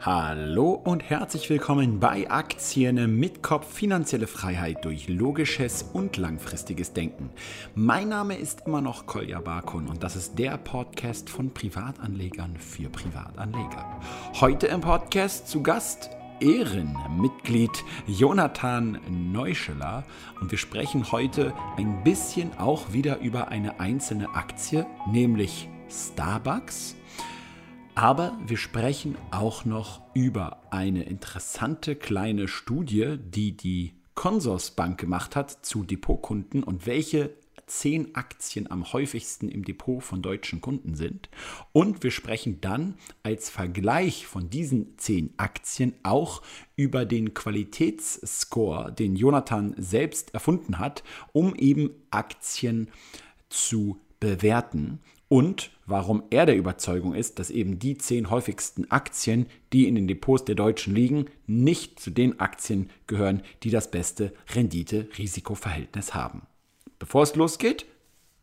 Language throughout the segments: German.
Hallo und herzlich willkommen bei Aktien mit Kopf finanzielle Freiheit durch logisches und langfristiges Denken. Mein Name ist immer noch Kolja Barkun und das ist der Podcast von Privatanlegern für Privatanleger. Heute im Podcast zu Gast Ehrenmitglied Jonathan Neuscheler und wir sprechen heute ein bisschen auch wieder über eine einzelne Aktie, nämlich Starbucks. Aber wir sprechen auch noch über eine interessante kleine Studie, die die Consorsbank gemacht hat zu Depotkunden und welche zehn Aktien am häufigsten im Depot von deutschen Kunden sind. Und wir sprechen dann als Vergleich von diesen zehn Aktien auch über den Qualitätsscore, den Jonathan selbst erfunden hat, um eben Aktien zu bewerten und warum er der Überzeugung ist, dass eben die zehn häufigsten Aktien, die in den Depots der Deutschen liegen, nicht zu den Aktien gehören, die das beste Rendite-Risiko-Verhältnis haben. Bevor es losgeht,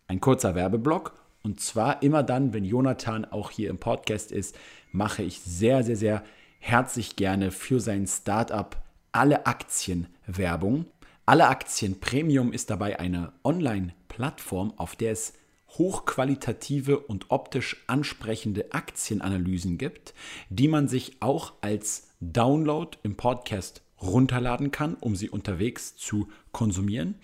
ein kurzer Werbeblock. Und zwar immer dann, wenn Jonathan auch hier im Podcast ist, mache ich sehr, sehr, sehr herzlich gerne für sein Startup alle Aktien Werbung. Alle Aktien Premium ist dabei eine Online-Plattform, auf der es hochqualitative und optisch ansprechende Aktienanalysen gibt, die man sich auch als Download im Podcast runterladen kann, um sie unterwegs zu konsumieren.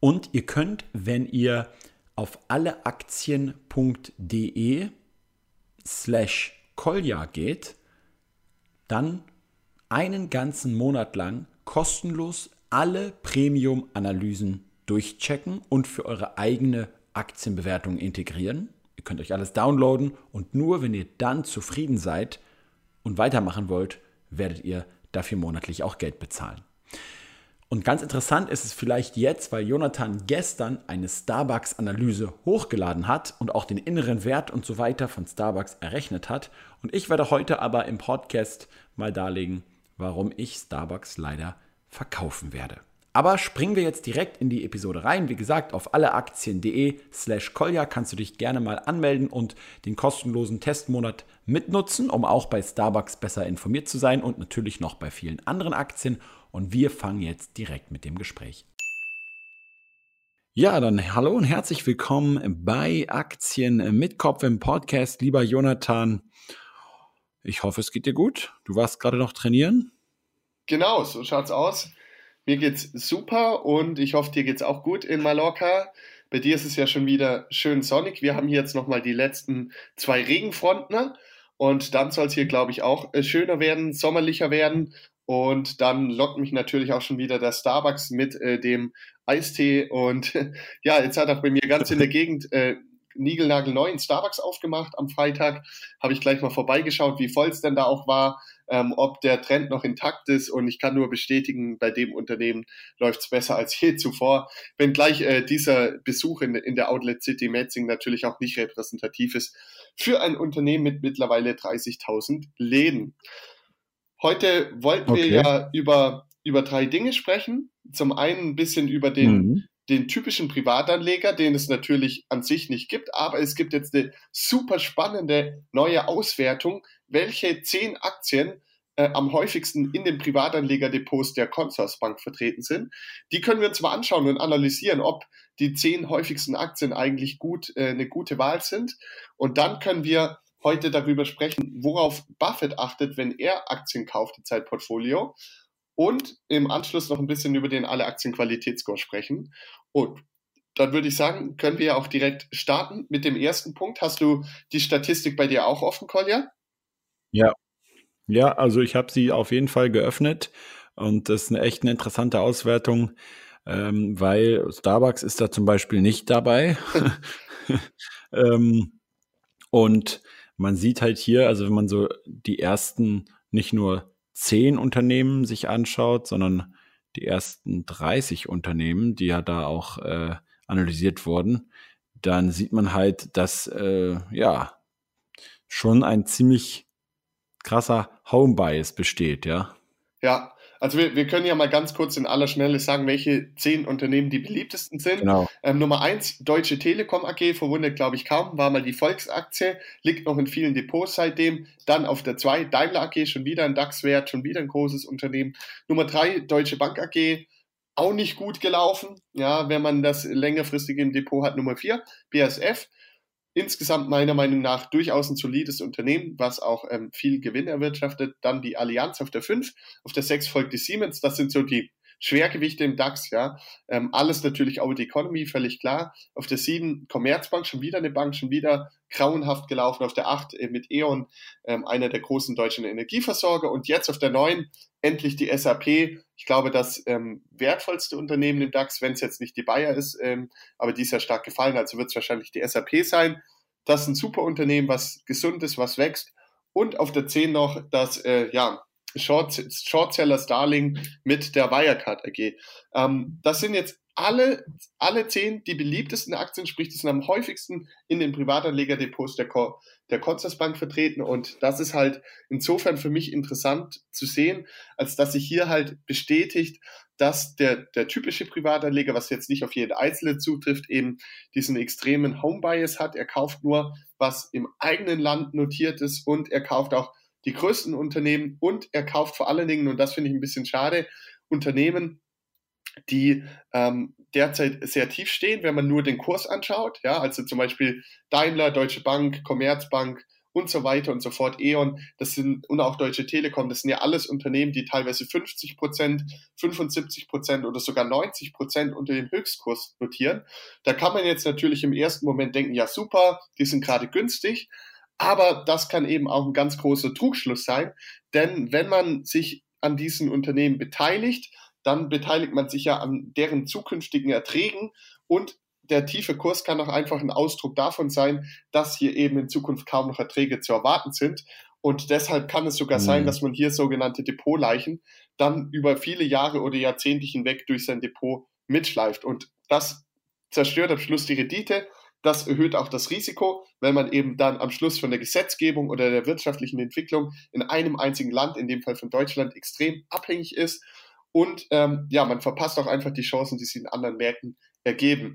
Und ihr könnt, wenn ihr auf alleaktien.de slash Kolja geht, dann einen ganzen Monat lang kostenlos alle Premium-Analysen durchchecken und für eure eigene Aktienbewertungen integrieren. Ihr könnt euch alles downloaden und nur wenn ihr dann zufrieden seid und weitermachen wollt, werdet ihr dafür monatlich auch Geld bezahlen. Und ganz interessant ist es vielleicht jetzt, weil Jonathan gestern eine Starbucks-Analyse hochgeladen hat und auch den inneren Wert und so weiter von Starbucks errechnet hat. Und ich werde heute aber im Podcast mal darlegen, warum ich Starbucks leider verkaufen werde. Aber springen wir jetzt direkt in die Episode rein. Wie gesagt, auf alleaktien.de slash Kolja kannst du dich gerne mal anmelden und den kostenlosen Testmonat mitnutzen, um auch bei Starbucks besser informiert zu sein und natürlich noch bei vielen anderen Aktien. Und wir fangen jetzt direkt mit dem Gespräch. Ja, dann hallo und herzlich willkommen bei Aktien mit Kopf im Podcast, lieber Jonathan. Ich hoffe, es geht dir gut. Du warst gerade noch trainieren. Genau, so schaut's aus. Mir geht's super und ich hoffe, dir geht's auch gut in Mallorca. Bei dir ist es ja schon wieder schön sonnig. Wir haben hier jetzt nochmal die letzten zwei Regenfronten und dann soll es hier, glaube ich, auch äh, schöner werden, sommerlicher werden. Und dann lockt mich natürlich auch schon wieder der Starbucks mit äh, dem Eistee. Und ja, jetzt hat auch bei mir ganz in der Gegend äh, niegelnagelneuen Starbucks aufgemacht am Freitag. Habe ich gleich mal vorbeigeschaut, wie voll es denn da auch war ähm, ob der Trend noch intakt ist. Und ich kann nur bestätigen, bei dem Unternehmen läuft es besser als je zuvor. Wenngleich äh, dieser Besuch in, in der Outlet City Metzing natürlich auch nicht repräsentativ ist für ein Unternehmen mit mittlerweile 30.000 Läden. Heute wollten okay. wir ja über, über drei Dinge sprechen. Zum einen ein bisschen über den mhm den typischen Privatanleger, den es natürlich an sich nicht gibt, aber es gibt jetzt eine super spannende neue Auswertung, welche zehn Aktien äh, am häufigsten in den Privatanlegerdepots der Consorsbank vertreten sind. Die können wir uns mal anschauen und analysieren, ob die zehn häufigsten Aktien eigentlich gut äh, eine gute Wahl sind. Und dann können wir heute darüber sprechen, worauf Buffett achtet, wenn er Aktien kauft in sein Portfolio. Und im Anschluss noch ein bisschen über den alle Aktien Qualitätsscore sprechen. Und dann würde ich sagen, können wir ja auch direkt starten mit dem ersten Punkt. Hast du die Statistik bei dir auch offen, Kolja? Ja. Ja, also ich habe sie auf jeden Fall geöffnet und das ist eine echt eine interessante Auswertung, ähm, weil Starbucks ist da zum Beispiel nicht dabei. ähm, und man sieht halt hier, also wenn man so die ersten nicht nur zehn Unternehmen sich anschaut, sondern die ersten 30 Unternehmen, die ja da auch äh, analysiert wurden, dann sieht man halt, dass äh, ja schon ein ziemlich krasser Home Bias besteht, ja. Ja, Also wir, wir können ja mal ganz kurz in aller Schnelle sagen, welche zehn Unternehmen die beliebtesten sind. Genau. Ähm, Nummer eins, Deutsche Telekom AG, verwundert glaube ich kaum, war mal die Volksaktie, liegt noch in vielen Depots seitdem. Dann auf der zwei, Daimler AG, schon wieder ein DAX-Wert, schon wieder ein großes Unternehmen. Nummer drei, Deutsche Bank AG, auch nicht gut gelaufen, ja, wenn man das längerfristig im Depot hat. Nummer vier, BASF, insgesamt meiner Meinung nach durchaus ein solides Unternehmen, was auch ähm, viel Gewinn erwirtschaftet. Dann die Allianz auf der 5, auf der 6 folgt die Siemens. Das sind so die Schwergewichte im DAX, ja. Ähm, alles natürlich auch die Economy, völlig klar. Auf der 7 Commerzbank, schon wieder eine Bank, schon wieder grauenhaft gelaufen. Auf der 8 äh, mit E.ON, ähm, einer der großen deutschen Energieversorger. Und jetzt auf der 9 endlich die SAP. Ich glaube, das ähm, wertvollste Unternehmen im DAX, wenn es jetzt nicht die Bayer ist, ähm, aber die ist ja stark gefallen, also wird es wahrscheinlich die SAP sein. Das ist ein super Unternehmen, was gesund ist, was wächst. Und auf der 10 noch das, äh, ja, Short, Shortsellers Darling mit der Wirecard AG. Ähm, das sind jetzt alle, alle zehn die beliebtesten Aktien, sprich, die sind am häufigsten in den Privatanlegerdepots der, der Consorsbank vertreten. Und das ist halt insofern für mich interessant zu sehen, als dass sich hier halt bestätigt, dass der, der typische Privatanleger, was jetzt nicht auf jeden Einzelnen zutrifft, eben diesen extremen Home-Bias hat. Er kauft nur, was im eigenen Land notiert ist und er kauft auch die größten Unternehmen und er kauft vor allen Dingen, und das finde ich ein bisschen schade, Unternehmen, die ähm, derzeit sehr tief stehen, wenn man nur den Kurs anschaut. Ja, also zum Beispiel Daimler, Deutsche Bank, Commerzbank und so weiter und so fort, E.ON, das sind, und auch Deutsche Telekom, das sind ja alles Unternehmen, die teilweise 50 Prozent, 75 Prozent oder sogar 90 Prozent unter dem Höchstkurs notieren. Da kann man jetzt natürlich im ersten Moment denken, ja super, die sind gerade günstig, aber das kann eben auch ein ganz großer Trugschluss sein, denn wenn man sich an diesen Unternehmen beteiligt, dann beteiligt man sich ja an deren zukünftigen Erträgen und der tiefe Kurs kann auch einfach ein Ausdruck davon sein, dass hier eben in Zukunft kaum noch Erträge zu erwarten sind. Und deshalb kann es sogar mhm. sein, dass man hier sogenannte Depotleichen dann über viele Jahre oder Jahrzehnte hinweg durch sein Depot mitschleift. Und das zerstört am Schluss die Rendite das erhöht auch das Risiko, wenn man eben dann am Schluss von der Gesetzgebung oder der wirtschaftlichen Entwicklung in einem einzigen Land, in dem Fall von Deutschland, extrem abhängig ist. Und ähm, ja, man verpasst auch einfach die Chancen, die sich in anderen Märkten ergeben.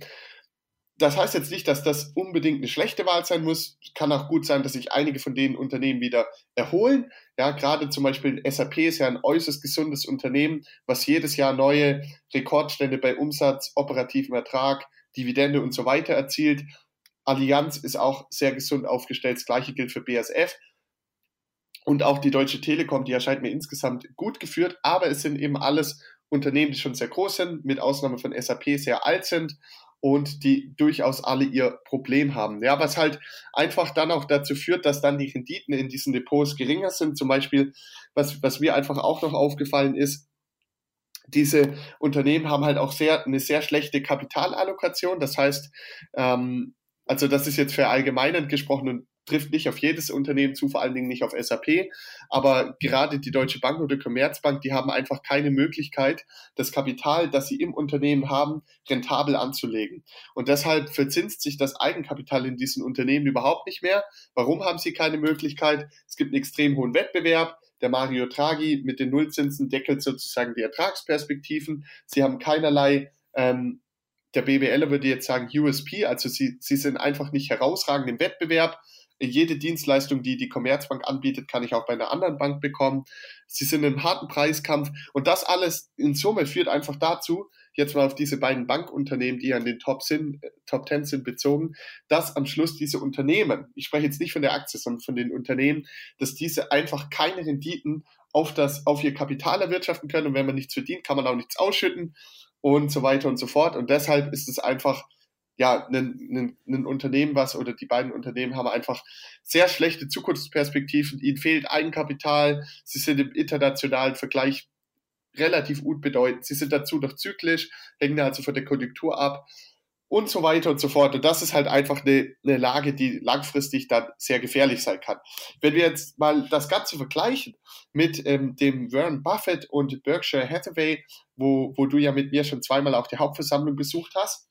Das heißt jetzt nicht, dass das unbedingt eine schlechte Wahl sein muss. Kann auch gut sein, dass sich einige von den Unternehmen wieder erholen. Ja, gerade zum Beispiel SAP ist ja ein äußerst gesundes Unternehmen, was jedes Jahr neue Rekordstände bei Umsatz, operativem Ertrag, Dividende und so weiter erzielt. Allianz ist auch sehr gesund aufgestellt. Das gleiche gilt für BSF. Und auch die Deutsche Telekom, die erscheint mir insgesamt gut geführt, aber es sind eben alles Unternehmen, die schon sehr groß sind, mit Ausnahme von SAP sehr alt sind und die durchaus alle ihr Problem haben. Ja, was halt einfach dann auch dazu führt, dass dann die Renditen in diesen Depots geringer sind. Zum Beispiel, was, was mir einfach auch noch aufgefallen ist, diese Unternehmen haben halt auch sehr, eine sehr schlechte Kapitalallokation. Das heißt, ähm, also das ist jetzt verallgemeinert gesprochen und trifft nicht auf jedes Unternehmen zu, vor allen Dingen nicht auf SAP. Aber gerade die Deutsche Bank oder Commerzbank, die haben einfach keine Möglichkeit, das Kapital, das sie im Unternehmen haben, rentabel anzulegen. Und deshalb verzinst sich das Eigenkapital in diesen Unternehmen überhaupt nicht mehr. Warum haben sie keine Möglichkeit? Es gibt einen extrem hohen Wettbewerb. Der Mario Draghi mit den Nullzinsen deckelt sozusagen die Ertragsperspektiven. Sie haben keinerlei, ähm, der BWLer würde jetzt sagen USP, also sie, sie sind einfach nicht herausragend im Wettbewerb. Jede Dienstleistung, die die Commerzbank anbietet, kann ich auch bei einer anderen Bank bekommen. Sie sind im harten Preiskampf und das alles in Summe führt einfach dazu, jetzt mal auf diese beiden Bankunternehmen, die an den Top, sind, äh, Top 10 sind, bezogen, dass am Schluss diese Unternehmen, ich spreche jetzt nicht von der Aktie, sondern von den Unternehmen, dass diese einfach keine Renditen auf, das, auf ihr Kapital erwirtschaften können und wenn man nichts verdient, kann man auch nichts ausschütten und so weiter und so fort. Und deshalb ist es einfach ja, ein, ein, ein Unternehmen, was oder die beiden Unternehmen haben einfach sehr schlechte Zukunftsperspektiven. Ihnen fehlt Eigenkapital. Sie sind im internationalen Vergleich relativ unbedeutend. Sie sind dazu noch zyklisch, hängen also von der Konjunktur ab und so weiter und so fort. Und das ist halt einfach eine, eine Lage, die langfristig dann sehr gefährlich sein kann. Wenn wir jetzt mal das Ganze vergleichen mit ähm, dem Warren Buffett und Berkshire Hathaway, wo, wo du ja mit mir schon zweimal auch die Hauptversammlung besucht hast,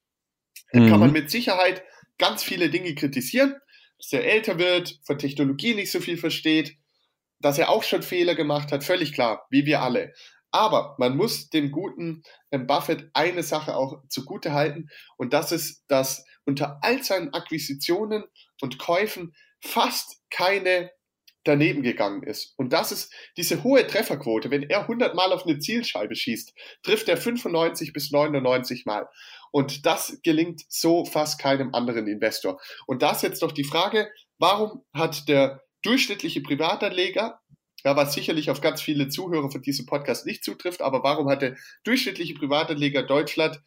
mhm. kann man mit Sicherheit ganz viele Dinge kritisieren, dass er älter wird, von Technologie nicht so viel versteht, dass er auch schon Fehler gemacht hat, völlig klar, wie wir alle. Aber man muss dem guten ähm, Buffett eine Sache auch zugute halten und das ist, dass unter all seinen Akquisitionen und Käufen fast keine daneben gegangen ist. Und das ist diese hohe Trefferquote. Wenn er 100 Mal auf eine Zielscheibe schießt, trifft er 95 bis 99 Mal. Und das gelingt so fast keinem anderen Investor. Und das jetzt doch die Frage, warum hat der durchschnittliche Privatanleger, ja, was sicherlich auf ganz viele Zuhörer von diesem Podcast nicht zutrifft, aber warum hat der durchschnittliche Privatanleger Deutschland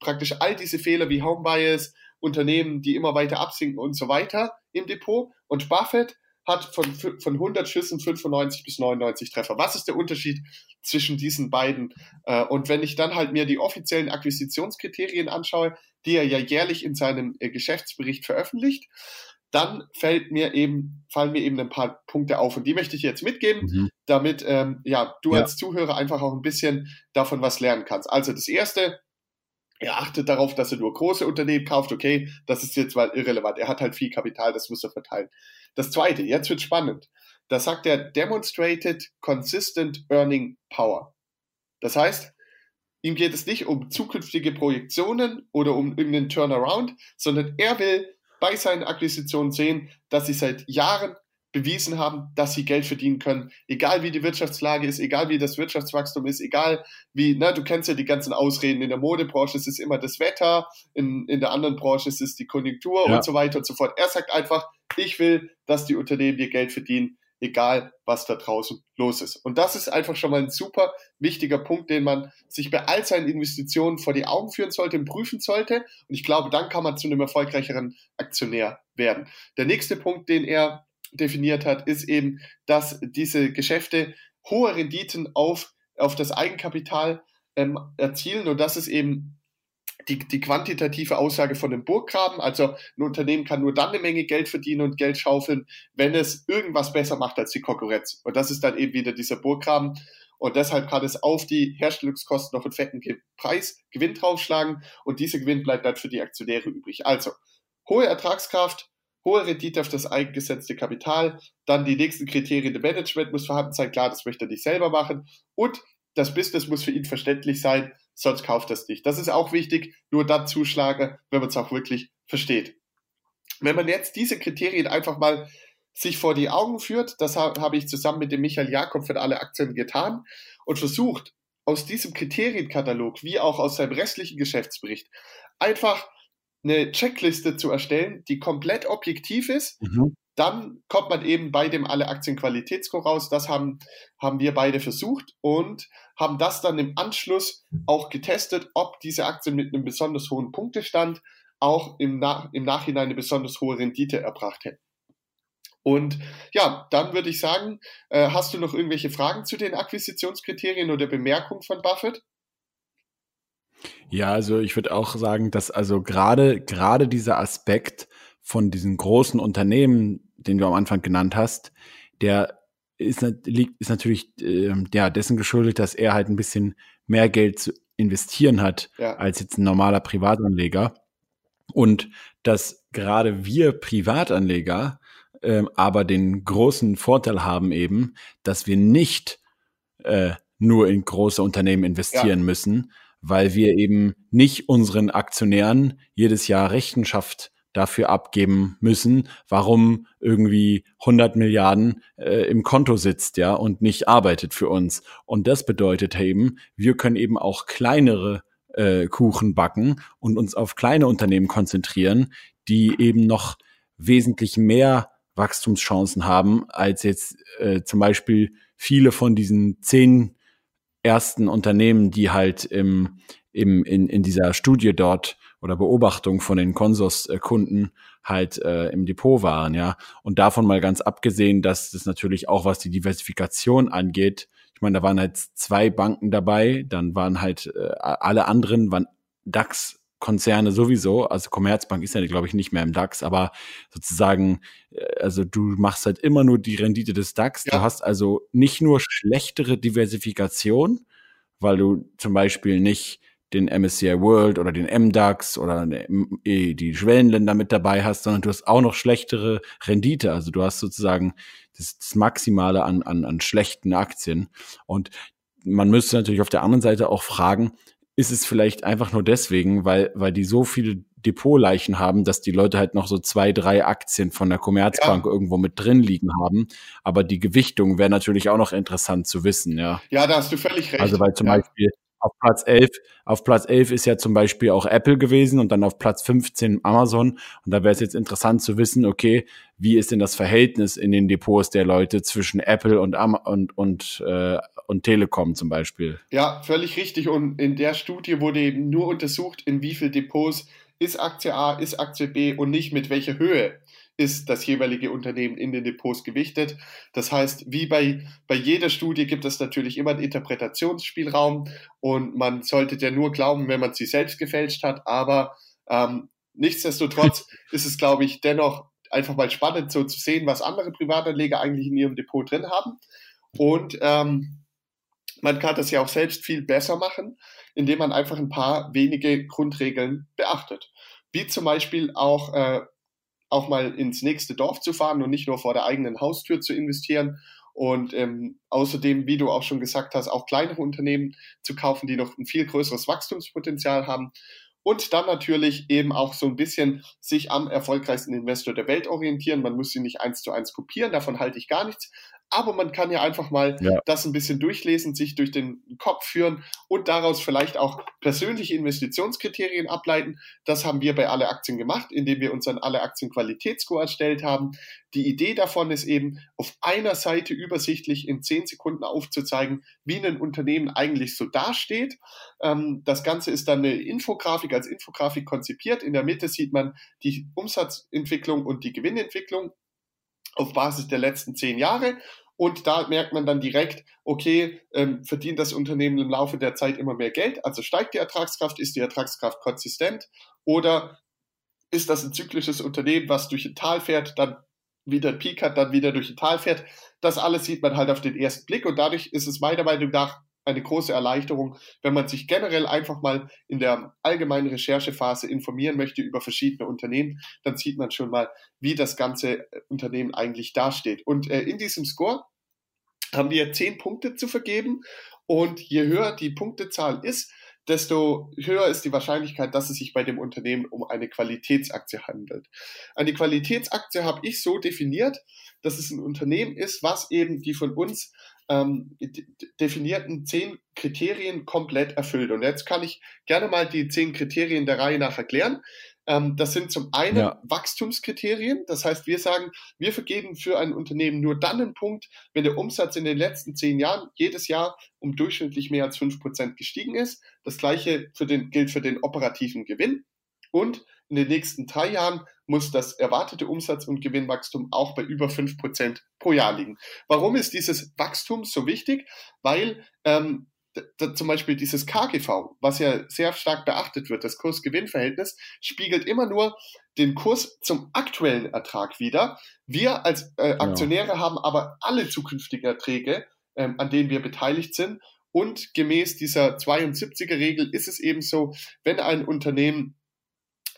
praktisch all diese Fehler wie Home Bias, Unternehmen, die immer weiter absinken und so weiter im Depot? Und Buffett hat von, von 100 Schüssen 95 bis 99 Treffer. Was ist der Unterschied zwischen diesen beiden? Äh, und wenn ich dann halt mir die offiziellen Akquisitionskriterien anschaue, die er ja jährlich in seinem äh, Geschäftsbericht veröffentlicht, dann fällt mir eben, fallen mir eben ein paar Punkte auf. Und die möchte ich jetzt mitgeben, mhm. damit ähm, ja, du ja. als Zuhörer einfach auch ein bisschen davon was lernen kannst. Also das erste, er achtet darauf, dass er nur große Unternehmen kauft. Okay, das ist jetzt mal irrelevant. Er hat halt viel Kapital, das muss er verteilen. Das zweite, jetzt wird spannend. Da sagt er demonstrated consistent earning power. Das heißt, ihm geht es nicht um zukünftige Projektionen oder um irgendeinen Turnaround, sondern er will bei seinen Akquisitionen sehen, dass sie seit Jahren bewiesen haben, dass sie Geld verdienen können, egal wie die Wirtschaftslage ist, egal wie das Wirtschaftswachstum ist, egal wie, ne, du kennst ja die ganzen Ausreden, in der Modebranche ist es immer das Wetter, in, in der anderen Branche ist es die Konjunktur ja. und so weiter und so fort. Er sagt einfach, ich will, dass die Unternehmen ihr Geld verdienen, egal was da draußen los ist. Und das ist einfach schon mal ein super wichtiger Punkt, den man sich bei all seinen Investitionen vor die Augen führen sollte und prüfen sollte. Und ich glaube, dann kann man zu einem erfolgreicheren Aktionär werden. Der nächste Punkt, den er definiert hat, ist eben, dass diese Geschäfte hohe Renditen auf, auf das Eigenkapital ähm, erzielen und das ist eben die, die quantitative Aussage von dem Burggraben. Also ein Unternehmen kann nur dann eine Menge Geld verdienen und Geld schaufeln, wenn es irgendwas besser macht als die Konkurrenz. Und das ist dann eben wieder dieser Burggraben. Und deshalb kann es auf die Herstellungskosten noch einen fetten Preis, Gewinn draufschlagen und dieser Gewinn bleibt dann für die Aktionäre übrig. Also hohe Ertragskraft, hohe Rendite auf das eingesetzte Kapital, dann die nächsten Kriterien, der Management muss vorhanden sein, klar, das möchte er nicht selber machen und das Business muss für ihn verständlich sein, sonst kauft es nicht. Das ist auch wichtig, nur dann zuschlagen, wenn man es auch wirklich versteht. Wenn man jetzt diese Kriterien einfach mal sich vor die Augen führt, das habe ich zusammen mit dem Michael Jakob für alle Aktien getan und versucht, aus diesem Kriterienkatalog, wie auch aus seinem restlichen Geschäftsbericht, einfach eine Checkliste zu erstellen, die komplett objektiv ist. Mhm. Dann kommt man eben bei dem alle Aktien Qualitätsscore raus. Das haben, haben wir beide versucht und haben das dann im Anschluss auch getestet, ob diese Aktien mit einem besonders hohen Punktestand auch im, Nach im Nachhinein eine besonders hohe Rendite erbracht hätten. Und ja, dann würde ich sagen, äh, hast du noch irgendwelche Fragen zu den Akquisitionskriterien oder Bemerkungen von Buffett? Ja, also ich würde auch sagen, dass also gerade gerade dieser Aspekt von diesen großen Unternehmen, den du am Anfang genannt hast, der ist, liegt, ist natürlich äh, ja, dessen geschuldet, dass er halt ein bisschen mehr Geld zu investieren hat ja. als jetzt ein normaler Privatanleger. Und dass gerade wir Privatanleger äh, aber den großen Vorteil haben eben, dass wir nicht äh, nur in große Unternehmen investieren ja. müssen, weil wir eben nicht unseren Aktionären jedes Jahr Rechenschaft dafür abgeben müssen, warum irgendwie 100 Milliarden äh, im Konto sitzt, ja, und nicht arbeitet für uns. Und das bedeutet eben, wir können eben auch kleinere äh, Kuchen backen und uns auf kleine Unternehmen konzentrieren, die eben noch wesentlich mehr Wachstumschancen haben als jetzt äh, zum Beispiel viele von diesen zehn ersten Unternehmen, die halt im, im, in, in dieser Studie dort oder Beobachtung von den Konsors-Kunden halt äh, im Depot waren, ja. Und davon mal ganz abgesehen, dass das natürlich auch, was die Diversifikation angeht, ich meine, da waren halt zwei Banken dabei, dann waren halt äh, alle anderen waren DAX Konzerne sowieso, also Commerzbank ist ja, glaube ich, nicht mehr im DAX, aber sozusagen, äh, also du machst halt immer nur die Rendite des DAX. Ja. Du hast also nicht nur schlechtere Diversifikation, weil du zum Beispiel nicht den MSCI World oder den MDAX oder die Schwellenländer mit dabei hast, sondern du hast auch noch schlechtere Rendite. Also du hast sozusagen das, das Maximale an, an, an schlechten Aktien. Und man müsste natürlich auf der anderen Seite auch fragen, ist es vielleicht einfach nur deswegen, weil, weil die so viele Depotleichen haben, dass die Leute halt noch so zwei, drei Aktien von der Commerzbank ja. irgendwo mit drin liegen haben. Aber die Gewichtung wäre natürlich auch noch interessant zu wissen, ja. Ja, da hast du völlig recht. Also weil zum ja. Beispiel auf Platz 11, auf Platz 11 ist ja zum Beispiel auch Apple gewesen und dann auf Platz 15 Amazon. Und da wäre es jetzt interessant zu wissen, okay, wie ist denn das Verhältnis in den Depots der Leute zwischen Apple und, und, und, äh, und Telekom zum Beispiel? Ja, völlig richtig. Und in der Studie wurde eben nur untersucht, in wie viel Depots ist Aktie A, ist Aktie B und nicht mit welcher Höhe ist das jeweilige Unternehmen in den Depots gewichtet. Das heißt, wie bei, bei jeder Studie gibt es natürlich immer einen Interpretationsspielraum und man sollte ja nur glauben, wenn man sie selbst gefälscht hat, aber ähm, nichtsdestotrotz ist es, glaube ich, dennoch einfach mal spannend so zu sehen, was andere Privatanleger eigentlich in ihrem Depot drin haben und ähm, man kann das ja auch selbst viel besser machen, indem man einfach ein paar wenige Grundregeln beachtet. Wie zum Beispiel auch äh, auch mal ins nächste Dorf zu fahren und nicht nur vor der eigenen Haustür zu investieren. Und ähm, außerdem, wie du auch schon gesagt hast, auch kleinere Unternehmen zu kaufen, die noch ein viel größeres Wachstumspotenzial haben. Und dann natürlich eben auch so ein bisschen sich am erfolgreichsten Investor der Welt orientieren. Man muss sie nicht eins zu eins kopieren, davon halte ich gar nichts aber man kann ja einfach mal ja. das ein bisschen durchlesen, sich durch den Kopf führen und daraus vielleicht auch persönliche Investitionskriterien ableiten. Das haben wir bei alle Aktien gemacht, indem wir uns an alle Aktien Qualitätsscore erstellt haben. Die Idee davon ist eben, auf einer Seite übersichtlich in zehn Sekunden aufzuzeigen, wie ein Unternehmen eigentlich so dasteht. Ähm, das Ganze ist dann eine Infografik als Infografik konzipiert. In der Mitte sieht man die Umsatzentwicklung und die Gewinnentwicklung auf Basis der letzten zehn Jahre und da merkt man dann direkt, okay, ähm, verdient das Unternehmen im Laufe der Zeit immer mehr Geld, also steigt die Ertragskraft, ist die Ertragskraft konsistent oder ist das ein zyklisches Unternehmen, was durch ein Tal fährt, dann wieder ein Peak hat, dann wieder durch ein Tal fährt. Das alles sieht man halt auf den ersten Blick und dadurch ist es meiner Meinung nach eine große Erleichterung, wenn man sich generell einfach mal in der allgemeinen Recherchephase informieren möchte über verschiedene Unternehmen, dann sieht man schon mal, wie das ganze Unternehmen eigentlich dasteht. Und äh, in diesem Score haben wir zehn Punkte zu vergeben und je höher die Punktezahl ist, desto höher ist die Wahrscheinlichkeit, dass es sich bei dem Unternehmen um eine Qualitätsaktie handelt. Eine Qualitätsaktie habe ich so definiert, dass es ein Unternehmen ist, was eben die von uns ähm, definierten zehn Kriterien komplett erfüllt. Und jetzt kann ich gerne mal die zehn Kriterien der Reihe nach erklären. Ähm, das sind zum einen ja. Wachstumskriterien. Das heißt, wir sagen, wir vergeben für ein Unternehmen nur dann einen Punkt, wenn der Umsatz in den letzten zehn Jahren jedes Jahr um durchschnittlich mehr als fünf Prozent gestiegen ist. Das gleiche für den, gilt für den operativen Gewinn. Und in den nächsten drei Jahren muss das erwartete Umsatz- und Gewinnwachstum auch bei über fünf Prozent pro Jahr liegen. Warum ist dieses Wachstum so wichtig? Weil ähm, zum Beispiel dieses KGV, was ja sehr stark beachtet wird, das Kurs-Gewinn-Verhältnis, spiegelt immer nur den Kurs zum aktuellen Ertrag wider. Wir als äh, Aktionäre ja. haben aber alle zukünftigen Erträge, ähm, an denen wir beteiligt sind. Und gemäß dieser 72er-Regel ist es eben so, wenn ein Unternehmen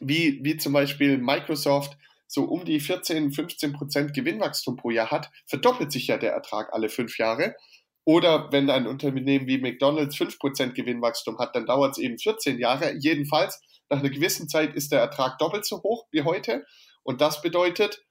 wie, wie zum Beispiel Microsoft so um die 14, 15 Prozent Gewinnwachstum pro Jahr hat, verdoppelt sich ja der Ertrag alle fünf Jahre. Oder wenn ein Unternehmen wie McDonald's 5% Gewinnwachstum hat, dann dauert es eben 14 Jahre. Jedenfalls, nach einer gewissen Zeit ist der Ertrag doppelt so hoch wie heute. Und das bedeutet,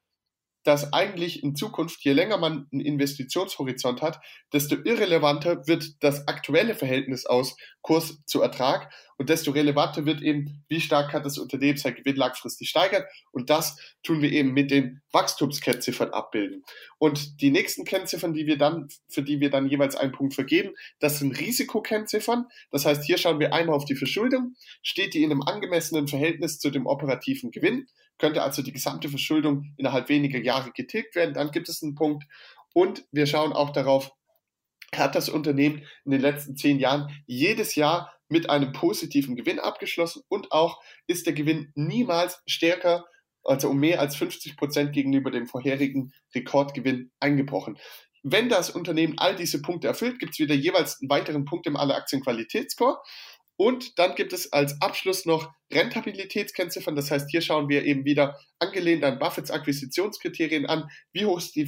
dass eigentlich in Zukunft, je länger man einen Investitionshorizont hat, desto irrelevanter wird das aktuelle Verhältnis aus Kurs zu Ertrag und desto relevanter wird eben, wie stark kann das Unternehmen sein Gewinn langfristig steigern. Und das tun wir eben mit den Wachstumskennziffern abbilden. Und die nächsten Kennziffern, die wir dann, für die wir dann jeweils einen Punkt vergeben, das sind Risikokennziffern. Das heißt, hier schauen wir einmal auf die Verschuldung. Steht die in einem angemessenen Verhältnis zu dem operativen Gewinn? könnte also die gesamte Verschuldung innerhalb weniger Jahre getilgt werden. Dann gibt es einen Punkt. Und wir schauen auch darauf, hat das Unternehmen in den letzten zehn Jahren jedes Jahr mit einem positiven Gewinn abgeschlossen und auch ist der Gewinn niemals stärker, also um mehr als 50 Prozent gegenüber dem vorherigen Rekordgewinn eingebrochen. Wenn das Unternehmen all diese Punkte erfüllt, gibt es wieder jeweils einen weiteren Punkt im Alle Aktien Qualitätsscore. Und dann gibt es als Abschluss noch Rentabilitätskennziffern. Das heißt, hier schauen wir eben wieder angelehnt an Buffets Akquisitionskriterien an. Wie hoch ist die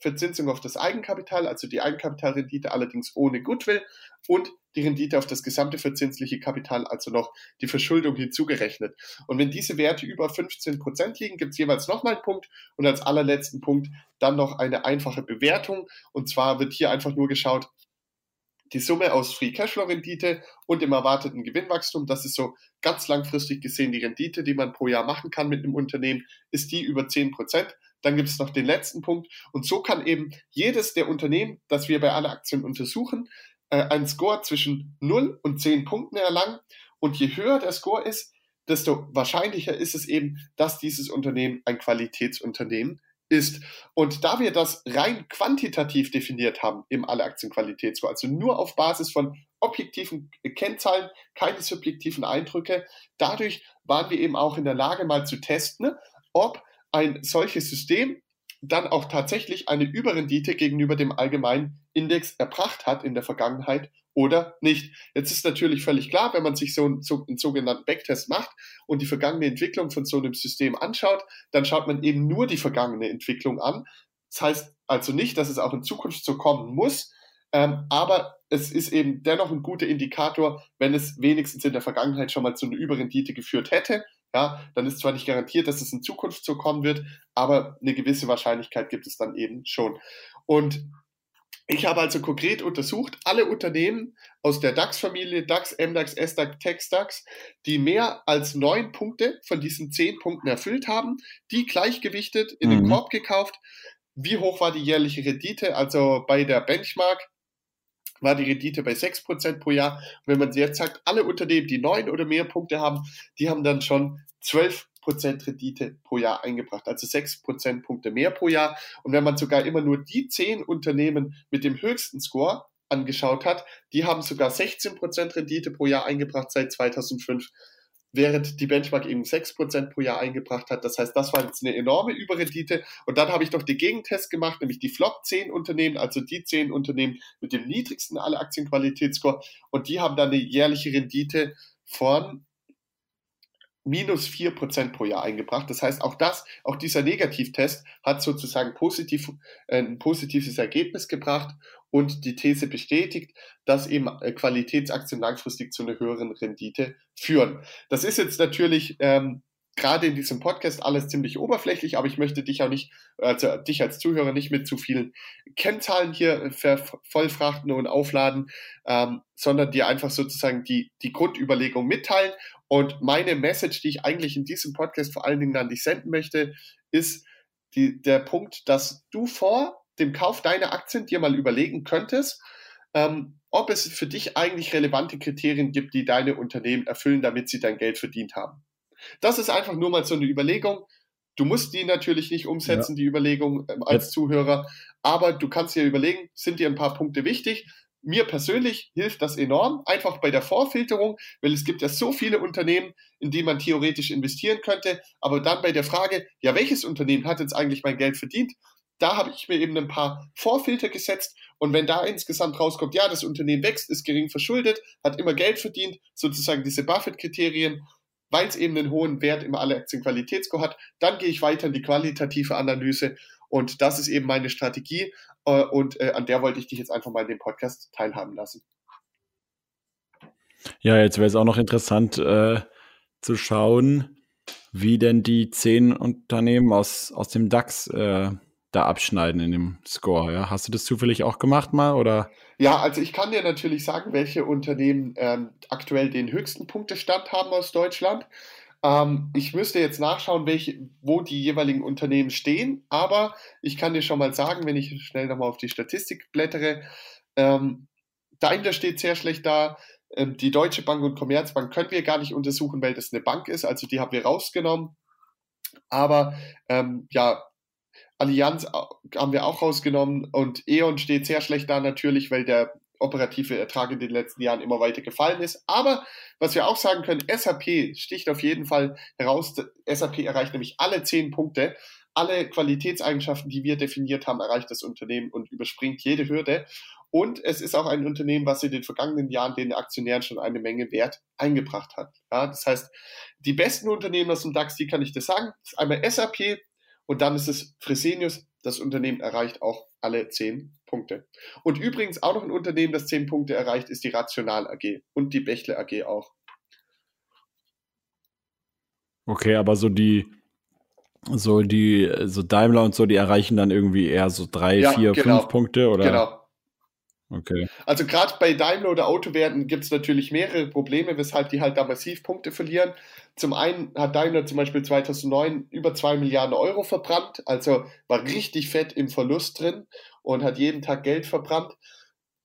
Verzinsung auf das Eigenkapital, also die Eigenkapitalrendite allerdings ohne Goodwill und die Rendite auf das gesamte verzinsliche Kapital, also noch die Verschuldung hinzugerechnet. Und wenn diese Werte über 15 Prozent liegen, gibt es jeweils nochmal einen Punkt und als allerletzten Punkt dann noch eine einfache Bewertung. Und zwar wird hier einfach nur geschaut, die Summe aus Free Cashflow Rendite und dem erwarteten Gewinnwachstum, das ist so ganz langfristig gesehen die Rendite, die man pro Jahr machen kann mit einem Unternehmen, ist die über 10 Prozent. Dann gibt es noch den letzten Punkt. Und so kann eben jedes der Unternehmen, das wir bei allen Aktien untersuchen, äh, einen Score zwischen 0 und 10 Punkten erlangen. Und je höher der Score ist, desto wahrscheinlicher ist es eben, dass dieses Unternehmen ein Qualitätsunternehmen ist. Und da wir das rein quantitativ definiert haben im Alle Aktienqualitätsscore, also nur auf Basis von objektiven Kennzahlen, keine subjektiven Eindrücke, dadurch waren wir eben auch in der Lage, mal zu testen, ob ein solches System dann auch tatsächlich eine Überrendite gegenüber dem allgemeinen Index erbracht hat in der Vergangenheit oder nicht. Jetzt ist natürlich völlig klar, wenn man sich so einen, so einen, sogenannten Backtest macht und die vergangene Entwicklung von so einem System anschaut, dann schaut man eben nur die vergangene Entwicklung an. Das heißt also nicht, dass es auch in Zukunft so kommen muss, ähm, aber es ist eben dennoch ein guter Indikator, wenn es wenigstens in der Vergangenheit schon mal zu einer Überrendite geführt hätte. Ja, dann ist zwar nicht garantiert, dass es in Zukunft so kommen wird, aber eine gewisse Wahrscheinlichkeit gibt es dann eben schon. Und ich habe also konkret untersucht, alle Unternehmen aus der DAX-Familie, DAX, MDAX, SDAX, TechSDAX, die mehr als neun Punkte von diesen zehn Punkten erfüllt haben, die gleichgewichtet in den mhm. Korb gekauft. Wie hoch war die jährliche Rendite? Also bei der Benchmark war die Rendite bei 6% pro Jahr. Und wenn man jetzt sagt, alle Unternehmen, die neun oder mehr Punkte haben, die haben dann schon 12 Prozent Rendite pro Jahr eingebracht, also sechs Prozentpunkte mehr pro Jahr. Und wenn man sogar immer nur die zehn Unternehmen mit dem höchsten Score angeschaut hat, die haben sogar 16 Prozent Rendite pro Jahr eingebracht seit 2005 während die Benchmark eben 6% pro Jahr eingebracht hat. Das heißt, das war jetzt eine enorme Überrendite. Und dann habe ich noch den Gegentest gemacht, nämlich die Flop 10 Unternehmen, also die 10 Unternehmen mit dem niedrigsten alle Aktienqualitätsscore. Und die haben dann eine jährliche Rendite von minus 4% pro Jahr eingebracht. Das heißt, auch das, auch dieser Negativtest hat sozusagen positiv, äh, ein positives Ergebnis gebracht und die These bestätigt, dass eben äh, Qualitätsaktien langfristig zu einer höheren Rendite führen. Das ist jetzt natürlich ähm, gerade in diesem Podcast alles ziemlich oberflächlich, aber ich möchte dich auch nicht, also dich als Zuhörer nicht mit zu vielen Kennzahlen hier vollfrachten und aufladen, ähm, sondern dir einfach sozusagen die, die Grundüberlegung mitteilen. Und meine Message, die ich eigentlich in diesem Podcast vor allen Dingen an dich senden möchte, ist die, der Punkt, dass du vor dem Kauf deiner Aktien dir mal überlegen könntest, ähm, ob es für dich eigentlich relevante Kriterien gibt, die deine Unternehmen erfüllen, damit sie dein Geld verdient haben. Das ist einfach nur mal so eine Überlegung. Du musst die natürlich nicht umsetzen, ja. die Überlegung ähm, als ja. Zuhörer, aber du kannst dir überlegen, sind dir ein paar Punkte wichtig? Mir persönlich hilft das enorm, einfach bei der Vorfilterung, weil es gibt ja so viele Unternehmen, in die man theoretisch investieren könnte, aber dann bei der Frage, ja, welches Unternehmen hat jetzt eigentlich mein Geld verdient? Da habe ich mir eben ein paar Vorfilter gesetzt und wenn da insgesamt rauskommt, ja, das Unternehmen wächst, ist gering verschuldet, hat immer Geld verdient, sozusagen diese Buffett-Kriterien, weil es eben einen hohen Wert im Alle-Aktien-Qualitätsscore hat. Dann gehe ich weiter in die qualitative Analyse und das ist eben meine Strategie äh, und äh, an der wollte ich dich jetzt einfach mal in dem Podcast teilhaben lassen. Ja, jetzt wäre es auch noch interessant äh, zu schauen, wie denn die zehn Unternehmen aus, aus dem DAX äh, da abschneiden in dem Score. Ja? Hast du das zufällig auch gemacht mal oder? Ja, also ich kann dir natürlich sagen, welche Unternehmen ähm, aktuell den höchsten Punktestand haben aus Deutschland. Ähm, ich müsste jetzt nachschauen, welche, wo die jeweiligen Unternehmen stehen, aber ich kann dir schon mal sagen, wenn ich schnell nochmal auf die Statistik blättere, ähm, Daimler steht sehr schlecht da. Ähm, die Deutsche Bank und Commerzbank können wir gar nicht untersuchen, weil das eine Bank ist, also die haben wir rausgenommen. Aber ähm, ja, Allianz haben wir auch rausgenommen und E.ON steht sehr schlecht da natürlich, weil der operative Ertrag in den letzten Jahren immer weiter gefallen ist. Aber was wir auch sagen können, SAP sticht auf jeden Fall heraus. SAP erreicht nämlich alle zehn Punkte. Alle Qualitätseigenschaften, die wir definiert haben, erreicht das Unternehmen und überspringt jede Hürde. Und es ist auch ein Unternehmen, was in den vergangenen Jahren den Aktionären schon eine Menge Wert eingebracht hat. Ja, das heißt, die besten Unternehmen aus dem DAX, die kann ich dir sagen, ist einmal SAP, und dann ist es Fresenius, das Unternehmen erreicht auch alle zehn Punkte. Und übrigens auch noch ein Unternehmen, das zehn Punkte erreicht, ist die Rational AG und die Bächle AG auch. Okay, aber so die, so die, so Daimler und so, die erreichen dann irgendwie eher so drei, ja, vier, genau. fünf Punkte, oder? Genau. Okay. Also gerade bei Daimler oder Autowerten gibt es natürlich mehrere Probleme, weshalb die halt da massiv Punkte verlieren. Zum einen hat Daimler zum Beispiel 2009 über 2 Milliarden Euro verbrannt, also war richtig fett im Verlust drin und hat jeden Tag Geld verbrannt.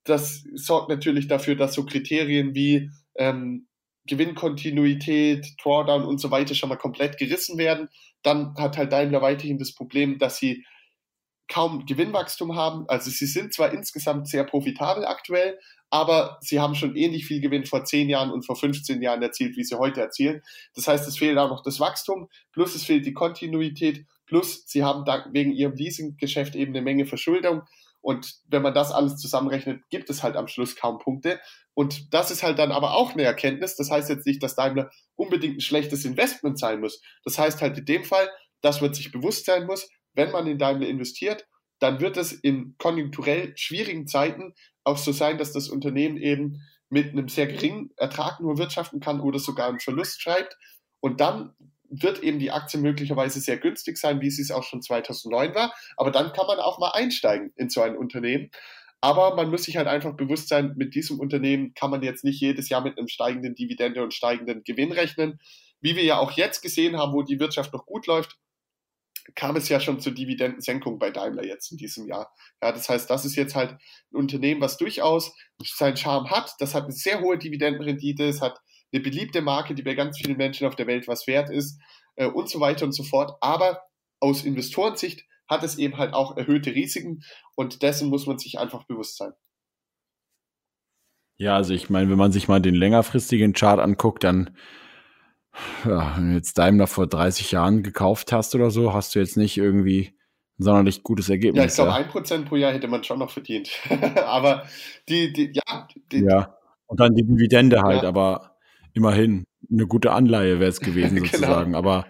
Das sorgt natürlich dafür, dass so Kriterien wie ähm, Gewinnkontinuität, Drawdown und so weiter schon mal komplett gerissen werden. Dann hat halt Daimler weiterhin das Problem, dass sie kaum Gewinnwachstum haben. Also sie sind zwar insgesamt sehr profitabel aktuell, aber sie haben schon ähnlich viel Gewinn vor 10 Jahren und vor 15 Jahren erzielt, wie sie heute erzielen. Das heißt, es fehlt auch noch das Wachstum, plus es fehlt die Kontinuität, plus sie haben da wegen ihrem Leasinggeschäft eben eine Menge Verschuldung. Und wenn man das alles zusammenrechnet, gibt es halt am Schluss kaum Punkte. Und das ist halt dann aber auch eine Erkenntnis. Das heißt jetzt nicht, dass Daimler unbedingt ein schlechtes Investment sein muss. Das heißt halt in dem Fall, dass man sich bewusst sein muss, wenn man in Daimler investiert, dann wird es in konjunkturell schwierigen Zeiten auch so sein, dass das Unternehmen eben mit einem sehr geringen Ertrag nur wirtschaften kann oder sogar einen Verlust schreibt. Und dann wird eben die Aktie möglicherweise sehr günstig sein, wie sie es auch schon 2009 war. Aber dann kann man auch mal einsteigen in so ein Unternehmen. Aber man muss sich halt einfach bewusst sein, mit diesem Unternehmen kann man jetzt nicht jedes Jahr mit einem steigenden Dividende und steigenden Gewinn rechnen. Wie wir ja auch jetzt gesehen haben, wo die Wirtschaft noch gut läuft, kam es ja schon zur Dividendensenkung bei Daimler jetzt in diesem Jahr. Ja, das heißt, das ist jetzt halt ein Unternehmen, was durchaus seinen Charme hat. Das hat eine sehr hohe Dividendenrendite, es hat eine beliebte Marke, die bei ganz vielen Menschen auf der Welt was wert ist äh, und so weiter und so fort. Aber aus Investorensicht hat es eben halt auch erhöhte Risiken und dessen muss man sich einfach bewusst sein. Ja, also ich meine, wenn man sich mal den längerfristigen Chart anguckt, dann ja, wenn du jetzt Daimler vor 30 Jahren gekauft hast oder so, hast du jetzt nicht irgendwie ein sonderlich gutes Ergebnis. Ja, ich glaube, ein Prozent pro Jahr hätte man schon noch verdient. aber die, die, ja. Die, ja, und dann die Dividende halt, ja. aber immerhin eine gute Anleihe wäre es gewesen genau. sozusagen. genau. Aber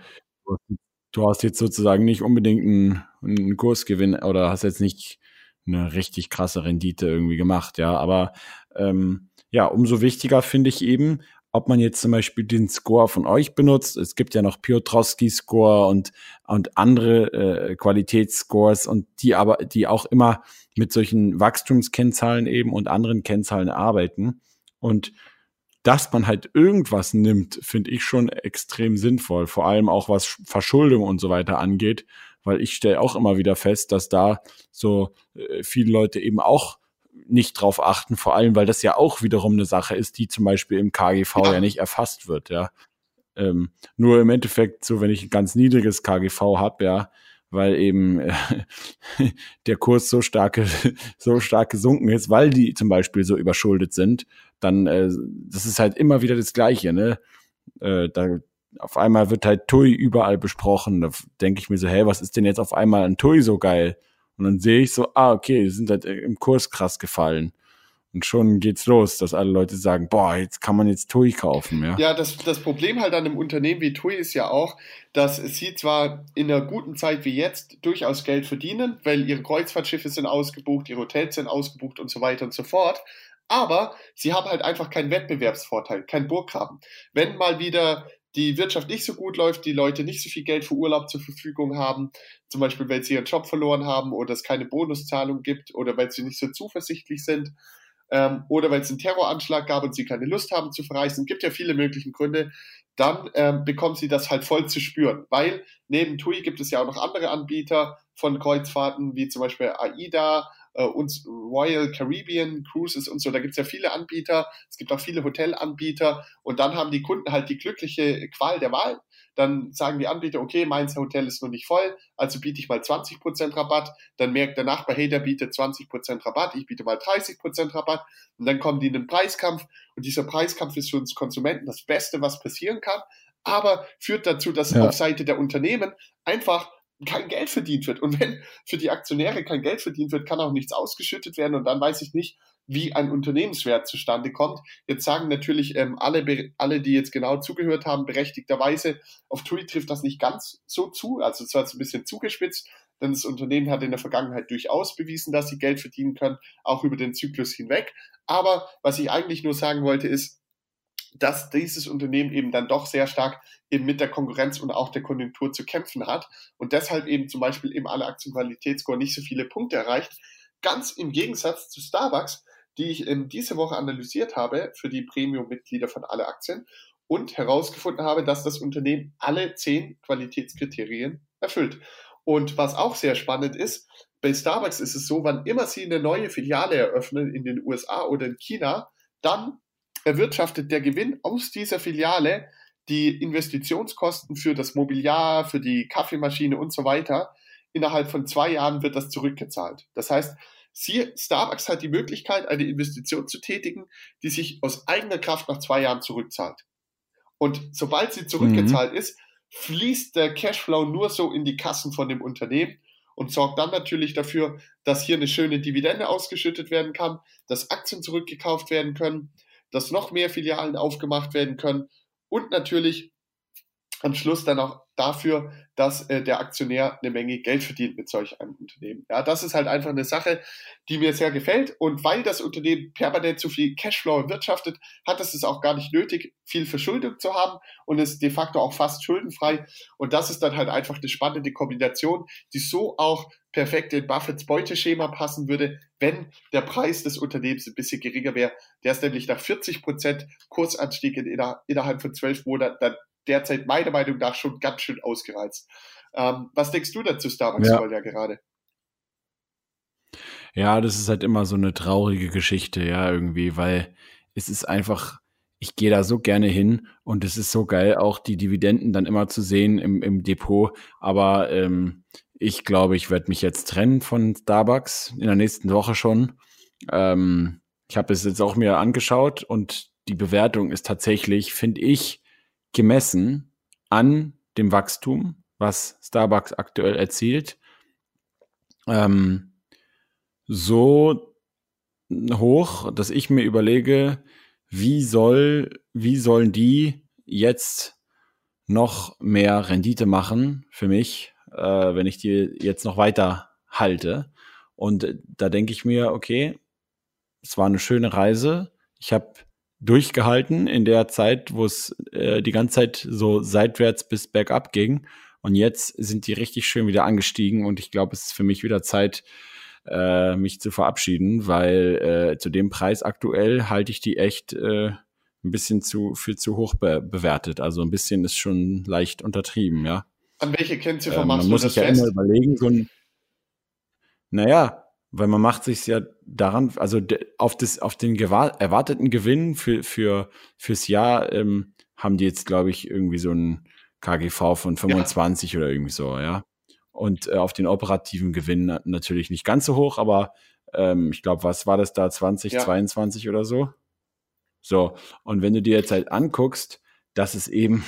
du hast jetzt sozusagen nicht unbedingt einen, einen Kursgewinn oder hast jetzt nicht eine richtig krasse Rendite irgendwie gemacht, ja. Aber ähm, ja, umso wichtiger finde ich eben, ob man jetzt zum Beispiel den Score von euch benutzt. Es gibt ja noch Piotrowski-Score und, und andere äh, Qualitätsscores und die aber, die auch immer mit solchen Wachstumskennzahlen eben und anderen Kennzahlen arbeiten. Und dass man halt irgendwas nimmt, finde ich schon extrem sinnvoll. Vor allem auch was Verschuldung und so weiter angeht, weil ich stelle auch immer wieder fest, dass da so äh, viele Leute eben auch nicht drauf achten, vor allem, weil das ja auch wiederum eine Sache ist, die zum Beispiel im KGV ja, ja nicht erfasst wird, ja. Ähm, nur im Endeffekt, so wenn ich ein ganz niedriges KGV habe, ja, weil eben äh, der Kurs so stark, so stark gesunken ist, weil die zum Beispiel so überschuldet sind, dann äh, das ist halt immer wieder das Gleiche, ne? Äh, da auf einmal wird halt TUI überall besprochen. Da denke ich mir so, hey, was ist denn jetzt auf einmal an TUI so geil? Und dann sehe ich so, ah, okay, die sind halt im Kurs krass gefallen. Und schon geht's los, dass alle Leute sagen, boah, jetzt kann man jetzt TUI kaufen, ja. Ja, das, das Problem halt an einem Unternehmen wie TUI ist ja auch, dass sie zwar in einer guten Zeit wie jetzt durchaus Geld verdienen, weil ihre Kreuzfahrtschiffe sind ausgebucht, ihre Hotels sind ausgebucht und so weiter und so fort. Aber sie haben halt einfach keinen Wettbewerbsvorteil, keinen Burggraben. Wenn mal wieder die Wirtschaft nicht so gut läuft, die Leute nicht so viel Geld für Urlaub zur Verfügung haben, zum Beispiel weil sie ihren Job verloren haben oder es keine Bonuszahlung gibt oder weil sie nicht so zuversichtlich sind ähm, oder weil es einen Terroranschlag gab und sie keine Lust haben zu verreisen, gibt ja viele mögliche Gründe, dann ähm, bekommen sie das halt voll zu spüren, weil neben TUI gibt es ja auch noch andere Anbieter von Kreuzfahrten, wie zum Beispiel AIDA äh, und Royal Caribbean Cruises und so. Da gibt es ja viele Anbieter. Es gibt auch viele Hotelanbieter. Und dann haben die Kunden halt die glückliche Qual der Wahl. Dann sagen die Anbieter, okay, mein Hotel ist noch nicht voll, also biete ich mal 20% Rabatt. Dann merkt der Nachbar, hey, der bietet 20% Rabatt, ich biete mal 30% Rabatt. Und dann kommen die in einen Preiskampf. Und dieser Preiskampf ist für uns Konsumenten das Beste, was passieren kann aber führt dazu, dass ja. auf Seite der Unternehmen einfach kein Geld verdient wird. Und wenn für die Aktionäre kein Geld verdient wird, kann auch nichts ausgeschüttet werden. Und dann weiß ich nicht, wie ein Unternehmenswert zustande kommt. Jetzt sagen natürlich ähm, alle, alle, die jetzt genau zugehört haben, berechtigterweise, auf TUI trifft das nicht ganz so zu. Also zwar ein bisschen zugespitzt, denn das Unternehmen hat in der Vergangenheit durchaus bewiesen, dass sie Geld verdienen können, auch über den Zyklus hinweg. Aber was ich eigentlich nur sagen wollte, ist, dass dieses Unternehmen eben dann doch sehr stark eben mit der Konkurrenz und auch der Konjunktur zu kämpfen hat und deshalb eben zum Beispiel im alle Aktienqualitätsscore nicht so viele Punkte erreicht. Ganz im Gegensatz zu Starbucks, die ich in diese Woche analysiert habe für die Premium-Mitglieder von alle Aktien und herausgefunden habe, dass das Unternehmen alle zehn Qualitätskriterien erfüllt. Und was auch sehr spannend ist, bei Starbucks ist es so, wann immer sie eine neue Filiale eröffnen in den USA oder in China, dann erwirtschaftet der Gewinn aus dieser Filiale die Investitionskosten für das Mobiliar, für die Kaffeemaschine und so weiter. Innerhalb von zwei Jahren wird das zurückgezahlt. Das heißt, Sie, Starbucks hat die Möglichkeit, eine Investition zu tätigen, die sich aus eigener Kraft nach zwei Jahren zurückzahlt. Und sobald sie zurückgezahlt mhm. ist, fließt der Cashflow nur so in die Kassen von dem Unternehmen und sorgt dann natürlich dafür, dass hier eine schöne Dividende ausgeschüttet werden kann, dass Aktien zurückgekauft werden können, dass noch mehr Filialen aufgemacht werden können und natürlich am Schluss dann auch dafür, dass äh, der Aktionär eine Menge Geld verdient mit solch einem Unternehmen. Ja, das ist halt einfach eine Sache, die mir sehr gefällt. Und weil das Unternehmen permanent so viel Cashflow wirtschaftet, hat es es auch gar nicht nötig, viel Verschuldung zu haben und ist de facto auch fast schuldenfrei. Und das ist dann halt einfach eine spannende Kombination, die so auch perfekt in Buffets Beuteschema passen würde, wenn der Preis des Unternehmens ein bisschen geringer wäre. Der ist nämlich nach 40 Prozent Kursanstieg in, innerhalb von zwölf Monaten dann derzeit meiner Meinung nach schon ganz schön ausgereizt. Ähm, was denkst du dazu, Starbucks ja. ja gerade? Ja, das ist halt immer so eine traurige Geschichte, ja, irgendwie, weil es ist einfach, ich gehe da so gerne hin und es ist so geil, auch die Dividenden dann immer zu sehen im, im Depot. Aber ähm, ich glaube, ich werde mich jetzt trennen von Starbucks in der nächsten Woche schon. Ähm, ich habe es jetzt auch mir angeschaut und die Bewertung ist tatsächlich, finde ich, gemessen an dem Wachstum, was Starbucks aktuell erzielt, ähm, so hoch, dass ich mir überlege, wie soll, wie sollen die jetzt noch mehr Rendite machen für mich, äh, wenn ich die jetzt noch weiter halte. Und da denke ich mir, okay, es war eine schöne Reise. Ich habe durchgehalten in der Zeit, wo es äh, die ganze Zeit so seitwärts bis bergab ging. Und jetzt sind die richtig schön wieder angestiegen und ich glaube, es ist für mich wieder Zeit, äh, mich zu verabschieden, weil äh, zu dem Preis aktuell halte ich die echt äh, ein bisschen zu für zu hoch be bewertet. Also ein bisschen ist schon leicht untertrieben, ja. An welche Kennziffer ähm, machst man muss sich ja immer überlegen, so ein, naja, weil man macht sich ja daran, also auf, das, auf den erwarteten Gewinn für, für, fürs Jahr ähm, haben die jetzt, glaube ich, irgendwie so ein KGV von 25 ja. oder irgendwie so, ja. Und äh, auf den operativen Gewinn natürlich nicht ganz so hoch, aber ähm, ich glaube, was war das da, 20, ja. 22 oder so? So, und wenn du dir jetzt halt anguckst, dass es eben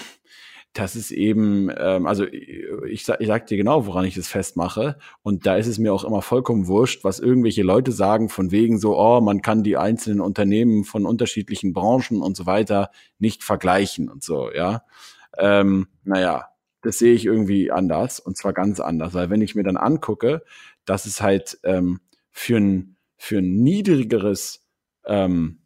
das ist eben, ähm, also ich, sag, ich sag dir genau, woran ich das festmache. Und da ist es mir auch immer vollkommen wurscht, was irgendwelche Leute sagen, von wegen so, oh, man kann die einzelnen Unternehmen von unterschiedlichen Branchen und so weiter nicht vergleichen und so, ja. Ähm, naja, das sehe ich irgendwie anders und zwar ganz anders, weil wenn ich mir dann angucke, dass es halt ähm, für ein, für ein niedrigeres ähm,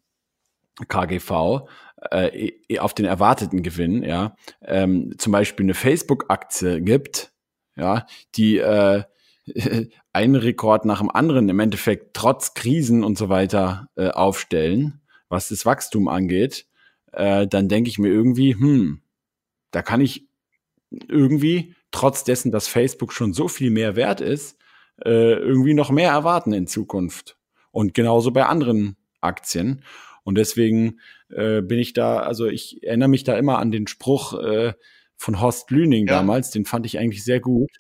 KGV äh, auf den erwarteten Gewinn, ja, ähm, zum Beispiel eine Facebook-Aktie gibt, ja, die äh, einen Rekord nach dem anderen im Endeffekt trotz Krisen und so weiter äh, aufstellen, was das Wachstum angeht, äh, dann denke ich mir irgendwie, hm, da kann ich irgendwie, trotz dessen, dass Facebook schon so viel mehr wert ist, äh, irgendwie noch mehr erwarten in Zukunft. Und genauso bei anderen Aktien. Und deswegen äh, bin ich da, also ich erinnere mich da immer an den Spruch äh, von Horst Lüning ja. damals, den fand ich eigentlich sehr gut,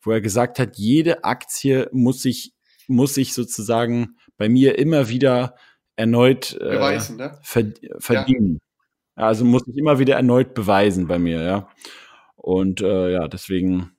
wo er gesagt hat, jede Aktie muss sich, muss sich sozusagen bei mir immer wieder erneut äh, beweisen, ne? verdienen. Ja. Also muss ich immer wieder erneut beweisen bei mir, ja. Und äh, ja, deswegen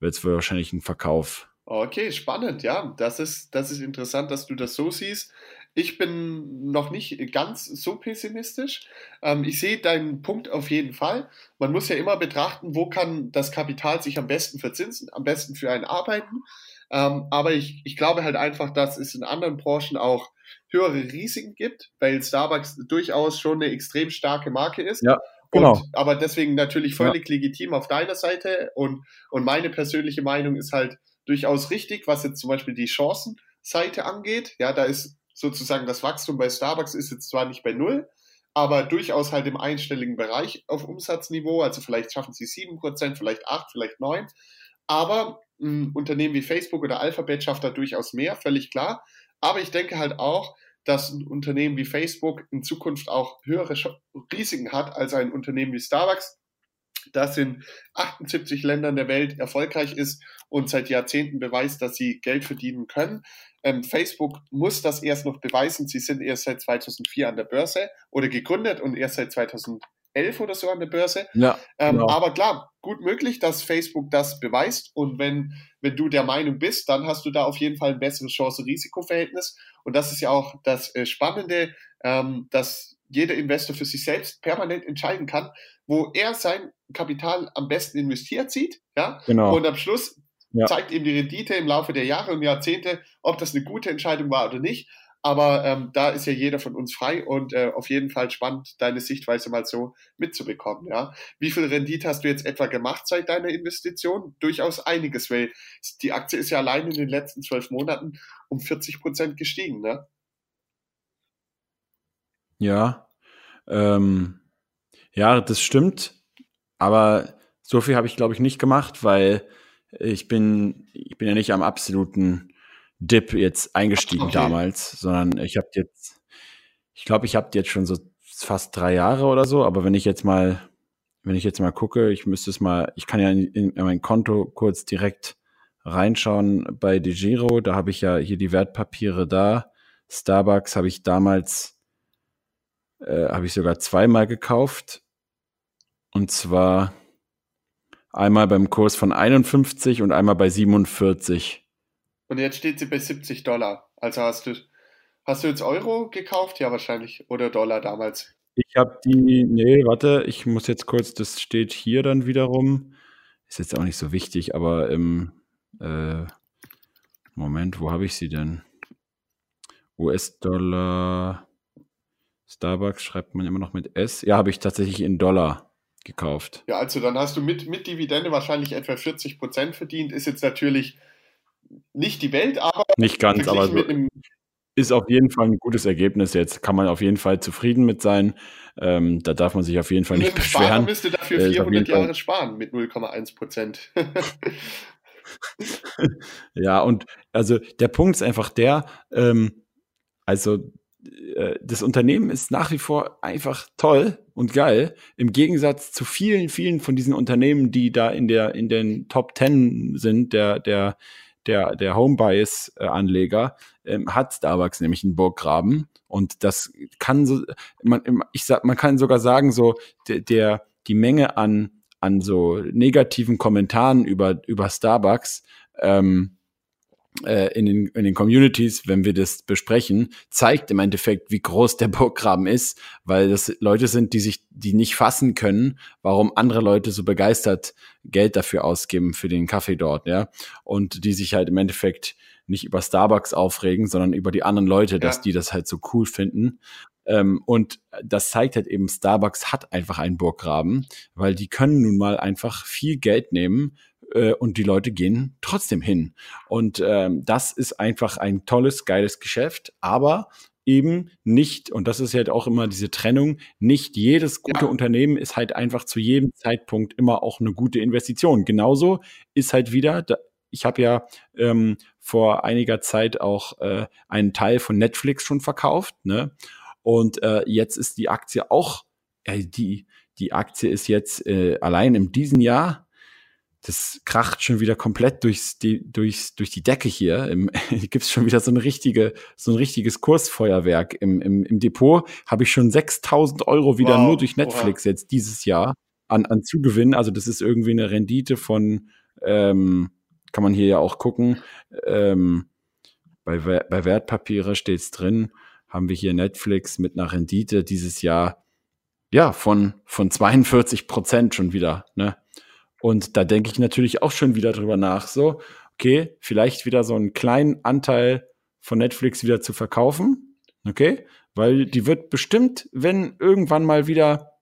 wird es wahrscheinlich ein Verkauf. Okay, spannend, ja. Das ist, das ist interessant, dass du das so siehst. Ich bin noch nicht ganz so pessimistisch. Ähm, ich sehe deinen Punkt auf jeden Fall. Man muss ja immer betrachten, wo kann das Kapital sich am besten verzinsen, am besten für einen arbeiten. Ähm, aber ich, ich glaube halt einfach, dass es in anderen Branchen auch höhere Risiken gibt, weil Starbucks durchaus schon eine extrem starke Marke ist. Ja. Genau. Und, aber deswegen natürlich völlig ja. legitim auf deiner Seite. Und, und meine persönliche Meinung ist halt durchaus richtig, was jetzt zum Beispiel die Chancenseite angeht. Ja, da ist sozusagen das Wachstum bei Starbucks ist jetzt zwar nicht bei Null, aber durchaus halt im einstelligen Bereich auf Umsatzniveau. Also vielleicht schaffen sie sieben Prozent, vielleicht acht, vielleicht neun. Aber ein Unternehmen wie Facebook oder Alphabet schafft da durchaus mehr, völlig klar. Aber ich denke halt auch, dass ein Unternehmen wie Facebook in Zukunft auch höhere Risiken hat als ein Unternehmen wie Starbucks, das in 78 Ländern der Welt erfolgreich ist und seit Jahrzehnten beweist, dass sie Geld verdienen können. Ähm, Facebook muss das erst noch beweisen. Sie sind erst seit 2004 an der Börse oder gegründet und erst seit 2011 oder so an der Börse. Ja, ähm, genau. Aber klar, gut möglich, dass Facebook das beweist. Und wenn, wenn du der Meinung bist, dann hast du da auf jeden Fall ein besseres Chance-Risiko-Verhältnis. Und das ist ja auch das äh, Spannende, ähm, dass jeder Investor für sich selbst permanent entscheiden kann, wo er sein Kapital am besten investiert sieht. Ja? Genau. Und am Schluss ja. zeigt ihm die Rendite im Laufe der Jahre und Jahrzehnte, ob das eine gute Entscheidung war oder nicht. Aber ähm, da ist ja jeder von uns frei und äh, auf jeden Fall spannend, deine Sichtweise mal so mitzubekommen. Ja, wie viel Rendite hast du jetzt etwa gemacht seit deiner Investition? Durchaus einiges, weil die Aktie ist ja allein in den letzten zwölf Monaten um 40 Prozent gestiegen. Ne? Ja, ähm, ja, das stimmt. Aber so viel habe ich, glaube ich, nicht gemacht, weil ich bin, ich bin ja nicht am absoluten Dip jetzt eingestiegen okay. damals, sondern ich habe jetzt, ich glaube, ich habe jetzt schon so fast drei Jahre oder so, aber wenn ich jetzt mal, wenn ich jetzt mal gucke, ich müsste es mal, ich kann ja in, in mein Konto kurz direkt reinschauen bei DeGiro, da habe ich ja hier die Wertpapiere da. Starbucks habe ich damals, äh, habe ich sogar zweimal gekauft. Und zwar einmal beim Kurs von 51 und einmal bei 47. Und jetzt steht sie bei 70 Dollar. Also hast du, hast du jetzt Euro gekauft? Ja, wahrscheinlich. Oder Dollar damals. Ich habe die, nee, warte, ich muss jetzt kurz, das steht hier dann wiederum. Ist jetzt auch nicht so wichtig, aber im äh, Moment, wo habe ich sie denn? US-Dollar, Starbucks schreibt man immer noch mit S. Ja, habe ich tatsächlich in Dollar gekauft. Ja, also dann hast du mit, mit Dividende wahrscheinlich etwa 40 Prozent verdient. Ist jetzt natürlich nicht die Welt, aber nicht ganz, aber so ist auf jeden Fall ein gutes Ergebnis. Jetzt kann man auf jeden Fall zufrieden mit sein. Ähm, da darf man sich auf jeden Fall nicht beschweren. Sparer müsste dafür 400 Jahre Fall. sparen mit 0,1 Prozent. ja, und also der Punkt ist einfach der, ähm, also äh, das Unternehmen ist nach wie vor einfach toll und geil. Im Gegensatz zu vielen, vielen von diesen Unternehmen, die da in der, in den Top Ten sind, der, der, der, der Home-Bias-Anleger, ähm, hat Starbucks nämlich einen Burggraben. Und das kann so, man, ich sag, man kann sogar sagen, so, der, der die Menge an, an so negativen Kommentaren über, über Starbucks, ähm, äh, in, den, in den Communities, wenn wir das besprechen, zeigt im Endeffekt, wie groß der Burggraben ist, weil das Leute sind, die sich, die nicht fassen können, warum andere Leute so begeistert Geld dafür ausgeben für den Kaffee dort, ja, und die sich halt im Endeffekt nicht über Starbucks aufregen, sondern über die anderen Leute, ja. dass die das halt so cool finden. Ähm, und das zeigt halt eben, Starbucks hat einfach einen Burggraben, weil die können nun mal einfach viel Geld nehmen äh, und die Leute gehen trotzdem hin. Und ähm, das ist einfach ein tolles, geiles Geschäft, aber eben nicht, und das ist halt auch immer diese Trennung, nicht jedes gute ja. Unternehmen ist halt einfach zu jedem Zeitpunkt immer auch eine gute Investition. Genauso ist halt wieder, ich habe ja ähm, vor einiger Zeit auch äh, einen Teil von Netflix schon verkauft, ne? Und äh, jetzt ist die Aktie auch, äh, die, die Aktie ist jetzt äh, allein in diesem Jahr das kracht schon wieder komplett durchs, die, durchs, durch die Decke hier. Im, gibt's schon wieder so eine richtige, so ein richtiges Kursfeuerwerk. Im, im, im Depot habe ich schon 6000 Euro wieder wow. nur durch Netflix wow. jetzt dieses Jahr an, an Zugewinn. Also das ist irgendwie eine Rendite von, ähm, kann man hier ja auch gucken, ähm, bei, bei Wertpapiere steht's drin, haben wir hier Netflix mit einer Rendite dieses Jahr ja von, von 42 Prozent schon wieder. Ne? Und da denke ich natürlich auch schon wieder drüber nach. So, okay, vielleicht wieder so einen kleinen Anteil von Netflix wieder zu verkaufen. Okay, weil die wird bestimmt, wenn irgendwann mal wieder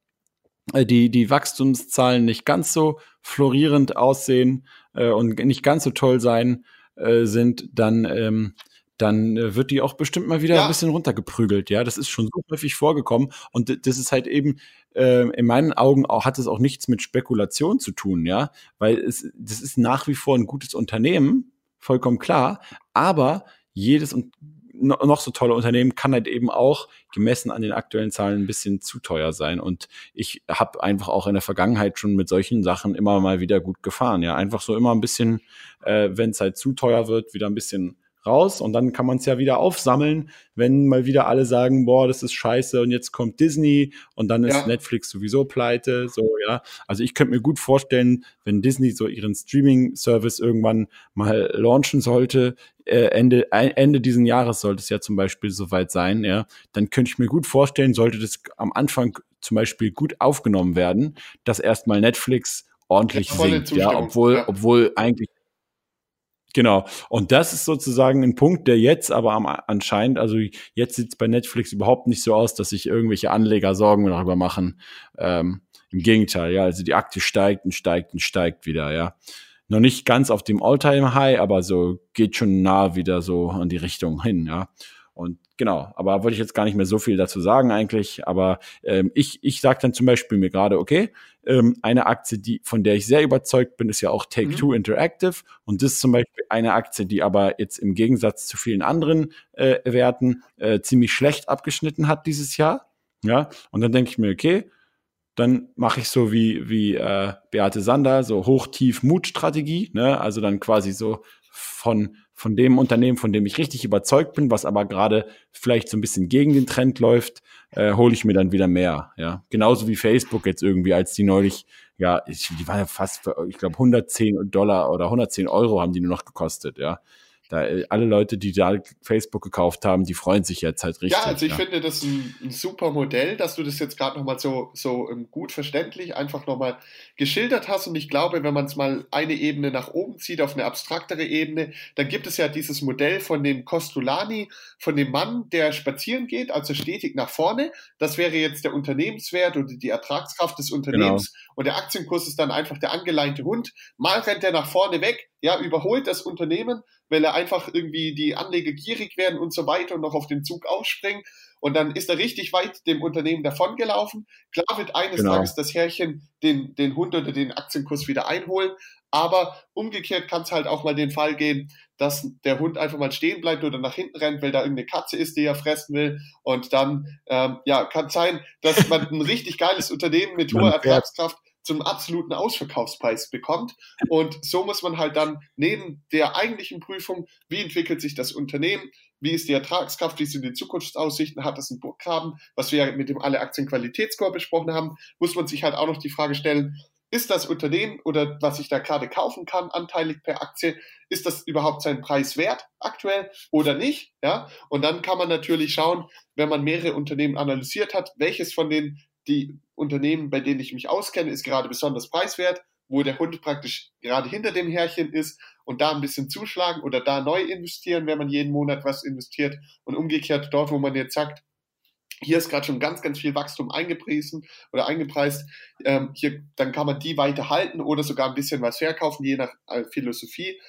äh, die, die Wachstumszahlen nicht ganz so florierend aussehen äh, und nicht ganz so toll sein äh, sind, dann, ähm, dann äh, wird die auch bestimmt mal wieder ja. ein bisschen runtergeprügelt. Ja, das ist schon so häufig vorgekommen. Und das ist halt eben, äh, in meinen Augen auch, hat es auch nichts mit Spekulation zu tun, ja, weil es, das ist nach wie vor ein gutes Unternehmen, vollkommen klar, aber jedes und noch so tolle Unternehmen kann halt eben auch gemessen an den aktuellen Zahlen ein bisschen zu teuer sein. Und ich habe einfach auch in der Vergangenheit schon mit solchen Sachen immer mal wieder gut gefahren. Ja, einfach so immer ein bisschen, äh, wenn es halt zu teuer wird, wieder ein bisschen raus und dann kann man es ja wieder aufsammeln, wenn mal wieder alle sagen, boah, das ist scheiße und jetzt kommt Disney und dann ist ja. Netflix sowieso pleite, so, ja. Also ich könnte mir gut vorstellen, wenn Disney so ihren Streaming-Service irgendwann mal launchen sollte, äh, Ende, Ende diesen Jahres sollte es ja zum Beispiel soweit sein, ja, dann könnte ich mir gut vorstellen, sollte das am Anfang zum Beispiel gut aufgenommen werden, dass erstmal Netflix ordentlich sinkt, ja, obwohl, ja. obwohl eigentlich Genau. Und das ist sozusagen ein Punkt, der jetzt aber am, anscheinend, also jetzt sieht es bei Netflix überhaupt nicht so aus, dass sich irgendwelche Anleger Sorgen darüber machen. Ähm, Im Gegenteil, ja, also die Aktie steigt und steigt und steigt wieder, ja. Noch nicht ganz auf dem All-Time-High, aber so geht schon nah wieder so in die Richtung hin, ja. Und genau, aber wollte ich jetzt gar nicht mehr so viel dazu sagen eigentlich. Aber ähm, ich, ich sage dann zum Beispiel mir gerade, okay, ähm, eine Aktie, die, von der ich sehr überzeugt bin, ist ja auch Take-Two mhm. Interactive. Und das ist zum Beispiel eine Aktie, die aber jetzt im Gegensatz zu vielen anderen äh, Werten äh, ziemlich schlecht abgeschnitten hat dieses Jahr. Ja, und dann denke ich mir, okay, dann mache ich so wie, wie äh, Beate Sander, so Hoch-Tief-Mut-Strategie, ne? Also dann quasi so von von dem Unternehmen, von dem ich richtig überzeugt bin, was aber gerade vielleicht so ein bisschen gegen den Trend läuft, äh, hole ich mir dann wieder mehr. Ja, genauso wie Facebook jetzt irgendwie, als die neulich, ja, ich, die waren ja fast, ich glaube, 110 Dollar oder 110 Euro haben die nur noch gekostet. Ja, da, äh, alle Leute, die da Facebook gekauft haben, die freuen sich jetzt halt richtig. Ja, also ich ja. finde das ein, ein, super Modell, dass du das jetzt gerade nochmal so, so ähm, gut verständlich einfach nochmal geschildert hast. Und ich glaube, wenn man es mal eine Ebene nach oben zieht, auf eine abstraktere Ebene, dann gibt es ja dieses Modell von dem Costolani, von dem Mann, der spazieren geht, also stetig nach vorne. Das wäre jetzt der Unternehmenswert oder die Ertragskraft des Unternehmens. Genau. Und der Aktienkurs ist dann einfach der angeleinte Hund. Mal rennt er nach vorne weg, ja, überholt das Unternehmen, weil er einfach irgendwie die Anleger gierig werden und so weiter und noch auf den Zug aufspringen. Und dann ist er richtig weit dem Unternehmen davongelaufen. Klar wird eines genau. Tages das Herrchen den, den Hund oder den Aktienkurs wieder einholen. Aber umgekehrt kann es halt auch mal den Fall geben, dass der Hund einfach mal stehen bleibt oder nach hinten rennt, weil da irgendeine Katze ist, die er fressen will. Und dann ähm, ja, kann sein, dass man ein richtig geiles Unternehmen mit hoher Ertragskraft zum absoluten Ausverkaufspreis bekommt. Und so muss man halt dann neben der eigentlichen Prüfung, wie entwickelt sich das Unternehmen, wie ist die Ertragskraft, wie sind die Zukunftsaussichten, hat das einen Burggraben, was wir mit dem alle Aktienqualitätsscore besprochen haben, muss man sich halt auch noch die Frage stellen, ist das Unternehmen oder was ich da gerade kaufen kann, anteilig per Aktie, ist das überhaupt seinen Preis wert aktuell oder nicht? Ja, und dann kann man natürlich schauen, wenn man mehrere Unternehmen analysiert hat, welches von den die Unternehmen, bei denen ich mich auskenne, ist gerade besonders preiswert, wo der Hund praktisch gerade hinter dem Härchen ist und da ein bisschen zuschlagen oder da neu investieren, wenn man jeden Monat was investiert und umgekehrt dort, wo man jetzt sagt, hier ist gerade schon ganz, ganz viel Wachstum eingepriesen oder eingepreist. Ähm, hier, dann kann man die weiter halten oder sogar ein bisschen was verkaufen, je nach äh, Philosophie.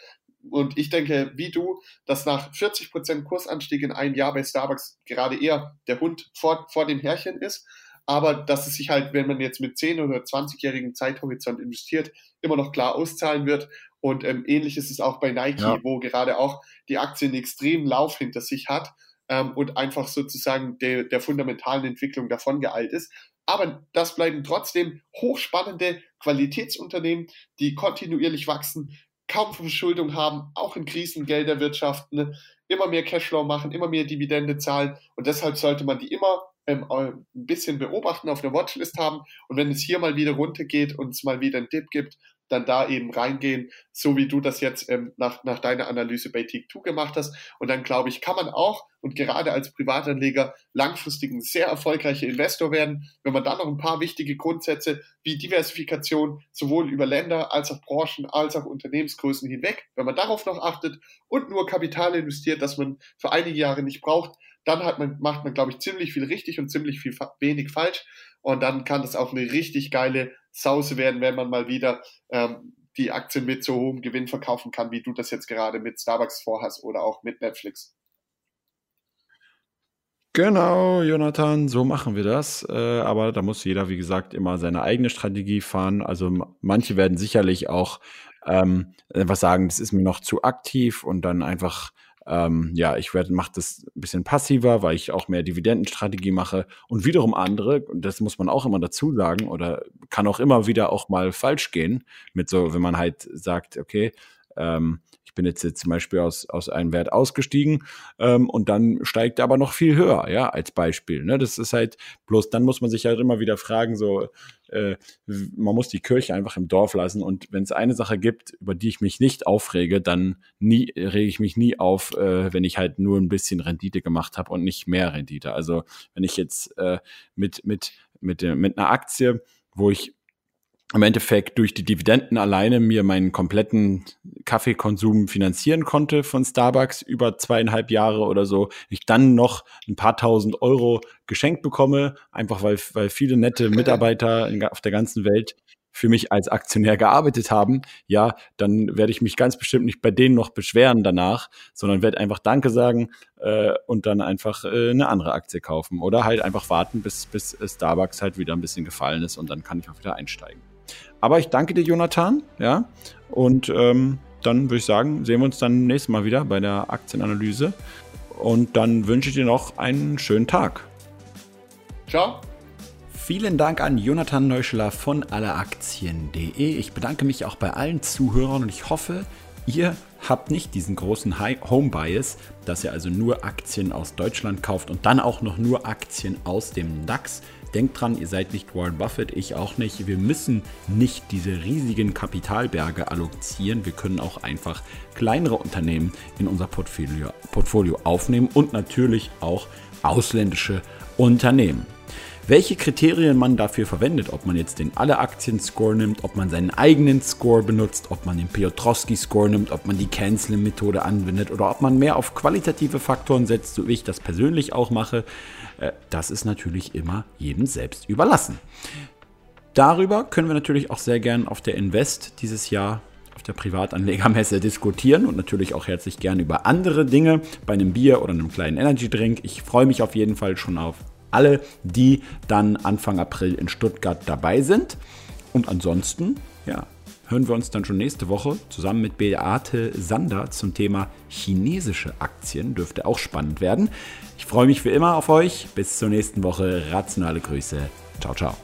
Und ich denke, wie du, dass nach 40% Kursanstieg in einem Jahr bei Starbucks gerade eher der Hund vor, vor dem Härchen ist aber dass es sich halt, wenn man jetzt mit 10 oder 20-jährigen Zeithorizont investiert, immer noch klar auszahlen wird. Und ähm, ähnlich ist es auch bei Nike, ja. wo gerade auch die Aktie einen extremen Lauf hinter sich hat ähm, und einfach sozusagen der, der fundamentalen Entwicklung davon geeilt ist. Aber das bleiben trotzdem hochspannende Qualitätsunternehmen, die kontinuierlich wachsen, kaum Verschuldung haben, auch in Krisen Geld erwirtschaften, immer mehr Cashflow machen, immer mehr Dividende zahlen. Und deshalb sollte man die immer ähm, ein bisschen beobachten, auf der Watchlist haben und wenn es hier mal wieder runtergeht und es mal wieder einen Tipp gibt, dann da eben reingehen, so wie du das jetzt ähm, nach, nach deiner Analyse bei Take2 gemacht hast. Und dann glaube ich, kann man auch und gerade als Privatanleger langfristig ein sehr erfolgreicher Investor werden. Wenn man dann noch ein paar wichtige Grundsätze wie Diversifikation sowohl über Länder als auch Branchen als auch Unternehmensgrößen hinweg, wenn man darauf noch achtet und nur Kapital investiert, das man für einige Jahre nicht braucht, dann hat man, macht man, glaube ich, ziemlich viel richtig und ziemlich viel wenig falsch. Und dann kann das auch eine richtig geile Sause werden, wenn man mal wieder ähm, die Aktien mit so hohem Gewinn verkaufen kann, wie du das jetzt gerade mit Starbucks vorhast oder auch mit Netflix. Genau, Jonathan, so machen wir das. Äh, aber da muss jeder, wie gesagt, immer seine eigene Strategie fahren. Also manche werden sicherlich auch ähm, was sagen, das ist mir noch zu aktiv und dann einfach ähm, ja, ich werde mache das ein bisschen passiver, weil ich auch mehr Dividendenstrategie mache. Und wiederum andere, das muss man auch immer dazu sagen oder kann auch immer wieder auch mal falsch gehen mit so, wenn man halt sagt, okay, ähm, ich bin jetzt, jetzt zum Beispiel aus, aus einem Wert ausgestiegen ähm, und dann steigt er aber noch viel höher, ja, als Beispiel. Ne? Das ist halt, bloß dann muss man sich halt immer wieder fragen, so, äh, man muss die Kirche einfach im Dorf lassen und wenn es eine Sache gibt, über die ich mich nicht aufrege, dann nie, rege ich mich nie auf, äh, wenn ich halt nur ein bisschen Rendite gemacht habe und nicht mehr Rendite. Also wenn ich jetzt äh, mit, mit, mit, mit einer Aktie, wo ich im Endeffekt durch die Dividenden alleine mir meinen kompletten Kaffeekonsum finanzieren konnte von Starbucks über zweieinhalb Jahre oder so, ich dann noch ein paar tausend Euro geschenkt bekomme, einfach weil, weil viele nette Mitarbeiter in, auf der ganzen Welt für mich als Aktionär gearbeitet haben, ja, dann werde ich mich ganz bestimmt nicht bei denen noch beschweren danach, sondern werde einfach Danke sagen äh, und dann einfach äh, eine andere Aktie kaufen oder halt einfach warten, bis, bis Starbucks halt wieder ein bisschen gefallen ist und dann kann ich auch wieder einsteigen. Aber ich danke dir, Jonathan. Ja. Und ähm, dann würde ich sagen, sehen wir uns dann nächstes Mal wieder bei der Aktienanalyse. Und dann wünsche ich dir noch einen schönen Tag. Ciao. Vielen Dank an Jonathan Neuschler von alleraktien.de. Ich bedanke mich auch bei allen Zuhörern und ich hoffe, ihr habt nicht diesen großen Home Bias, dass ihr also nur Aktien aus Deutschland kauft und dann auch noch nur Aktien aus dem DAX. Denkt dran, ihr seid nicht Warren Buffett, ich auch nicht. Wir müssen nicht diese riesigen Kapitalberge allozieren. Wir können auch einfach kleinere Unternehmen in unser Portfolio, Portfolio aufnehmen und natürlich auch ausländische Unternehmen welche Kriterien man dafür verwendet, ob man jetzt den Alle-Aktien-Score nimmt, ob man seinen eigenen Score benutzt, ob man den Piotrowski-Score nimmt, ob man die Canceling-Methode anwendet oder ob man mehr auf qualitative Faktoren setzt, so wie ich das persönlich auch mache, das ist natürlich immer jedem selbst überlassen. Darüber können wir natürlich auch sehr gern auf der Invest dieses Jahr auf der Privatanlegermesse diskutieren und natürlich auch herzlich gern über andere Dinge bei einem Bier oder einem kleinen Energy Drink. Ich freue mich auf jeden Fall schon auf alle, die dann Anfang April in Stuttgart dabei sind. Und ansonsten, ja, hören wir uns dann schon nächste Woche zusammen mit Beate Sander zum Thema chinesische Aktien. Dürfte auch spannend werden. Ich freue mich wie immer auf euch. Bis zur nächsten Woche. Rationale Grüße. Ciao, ciao.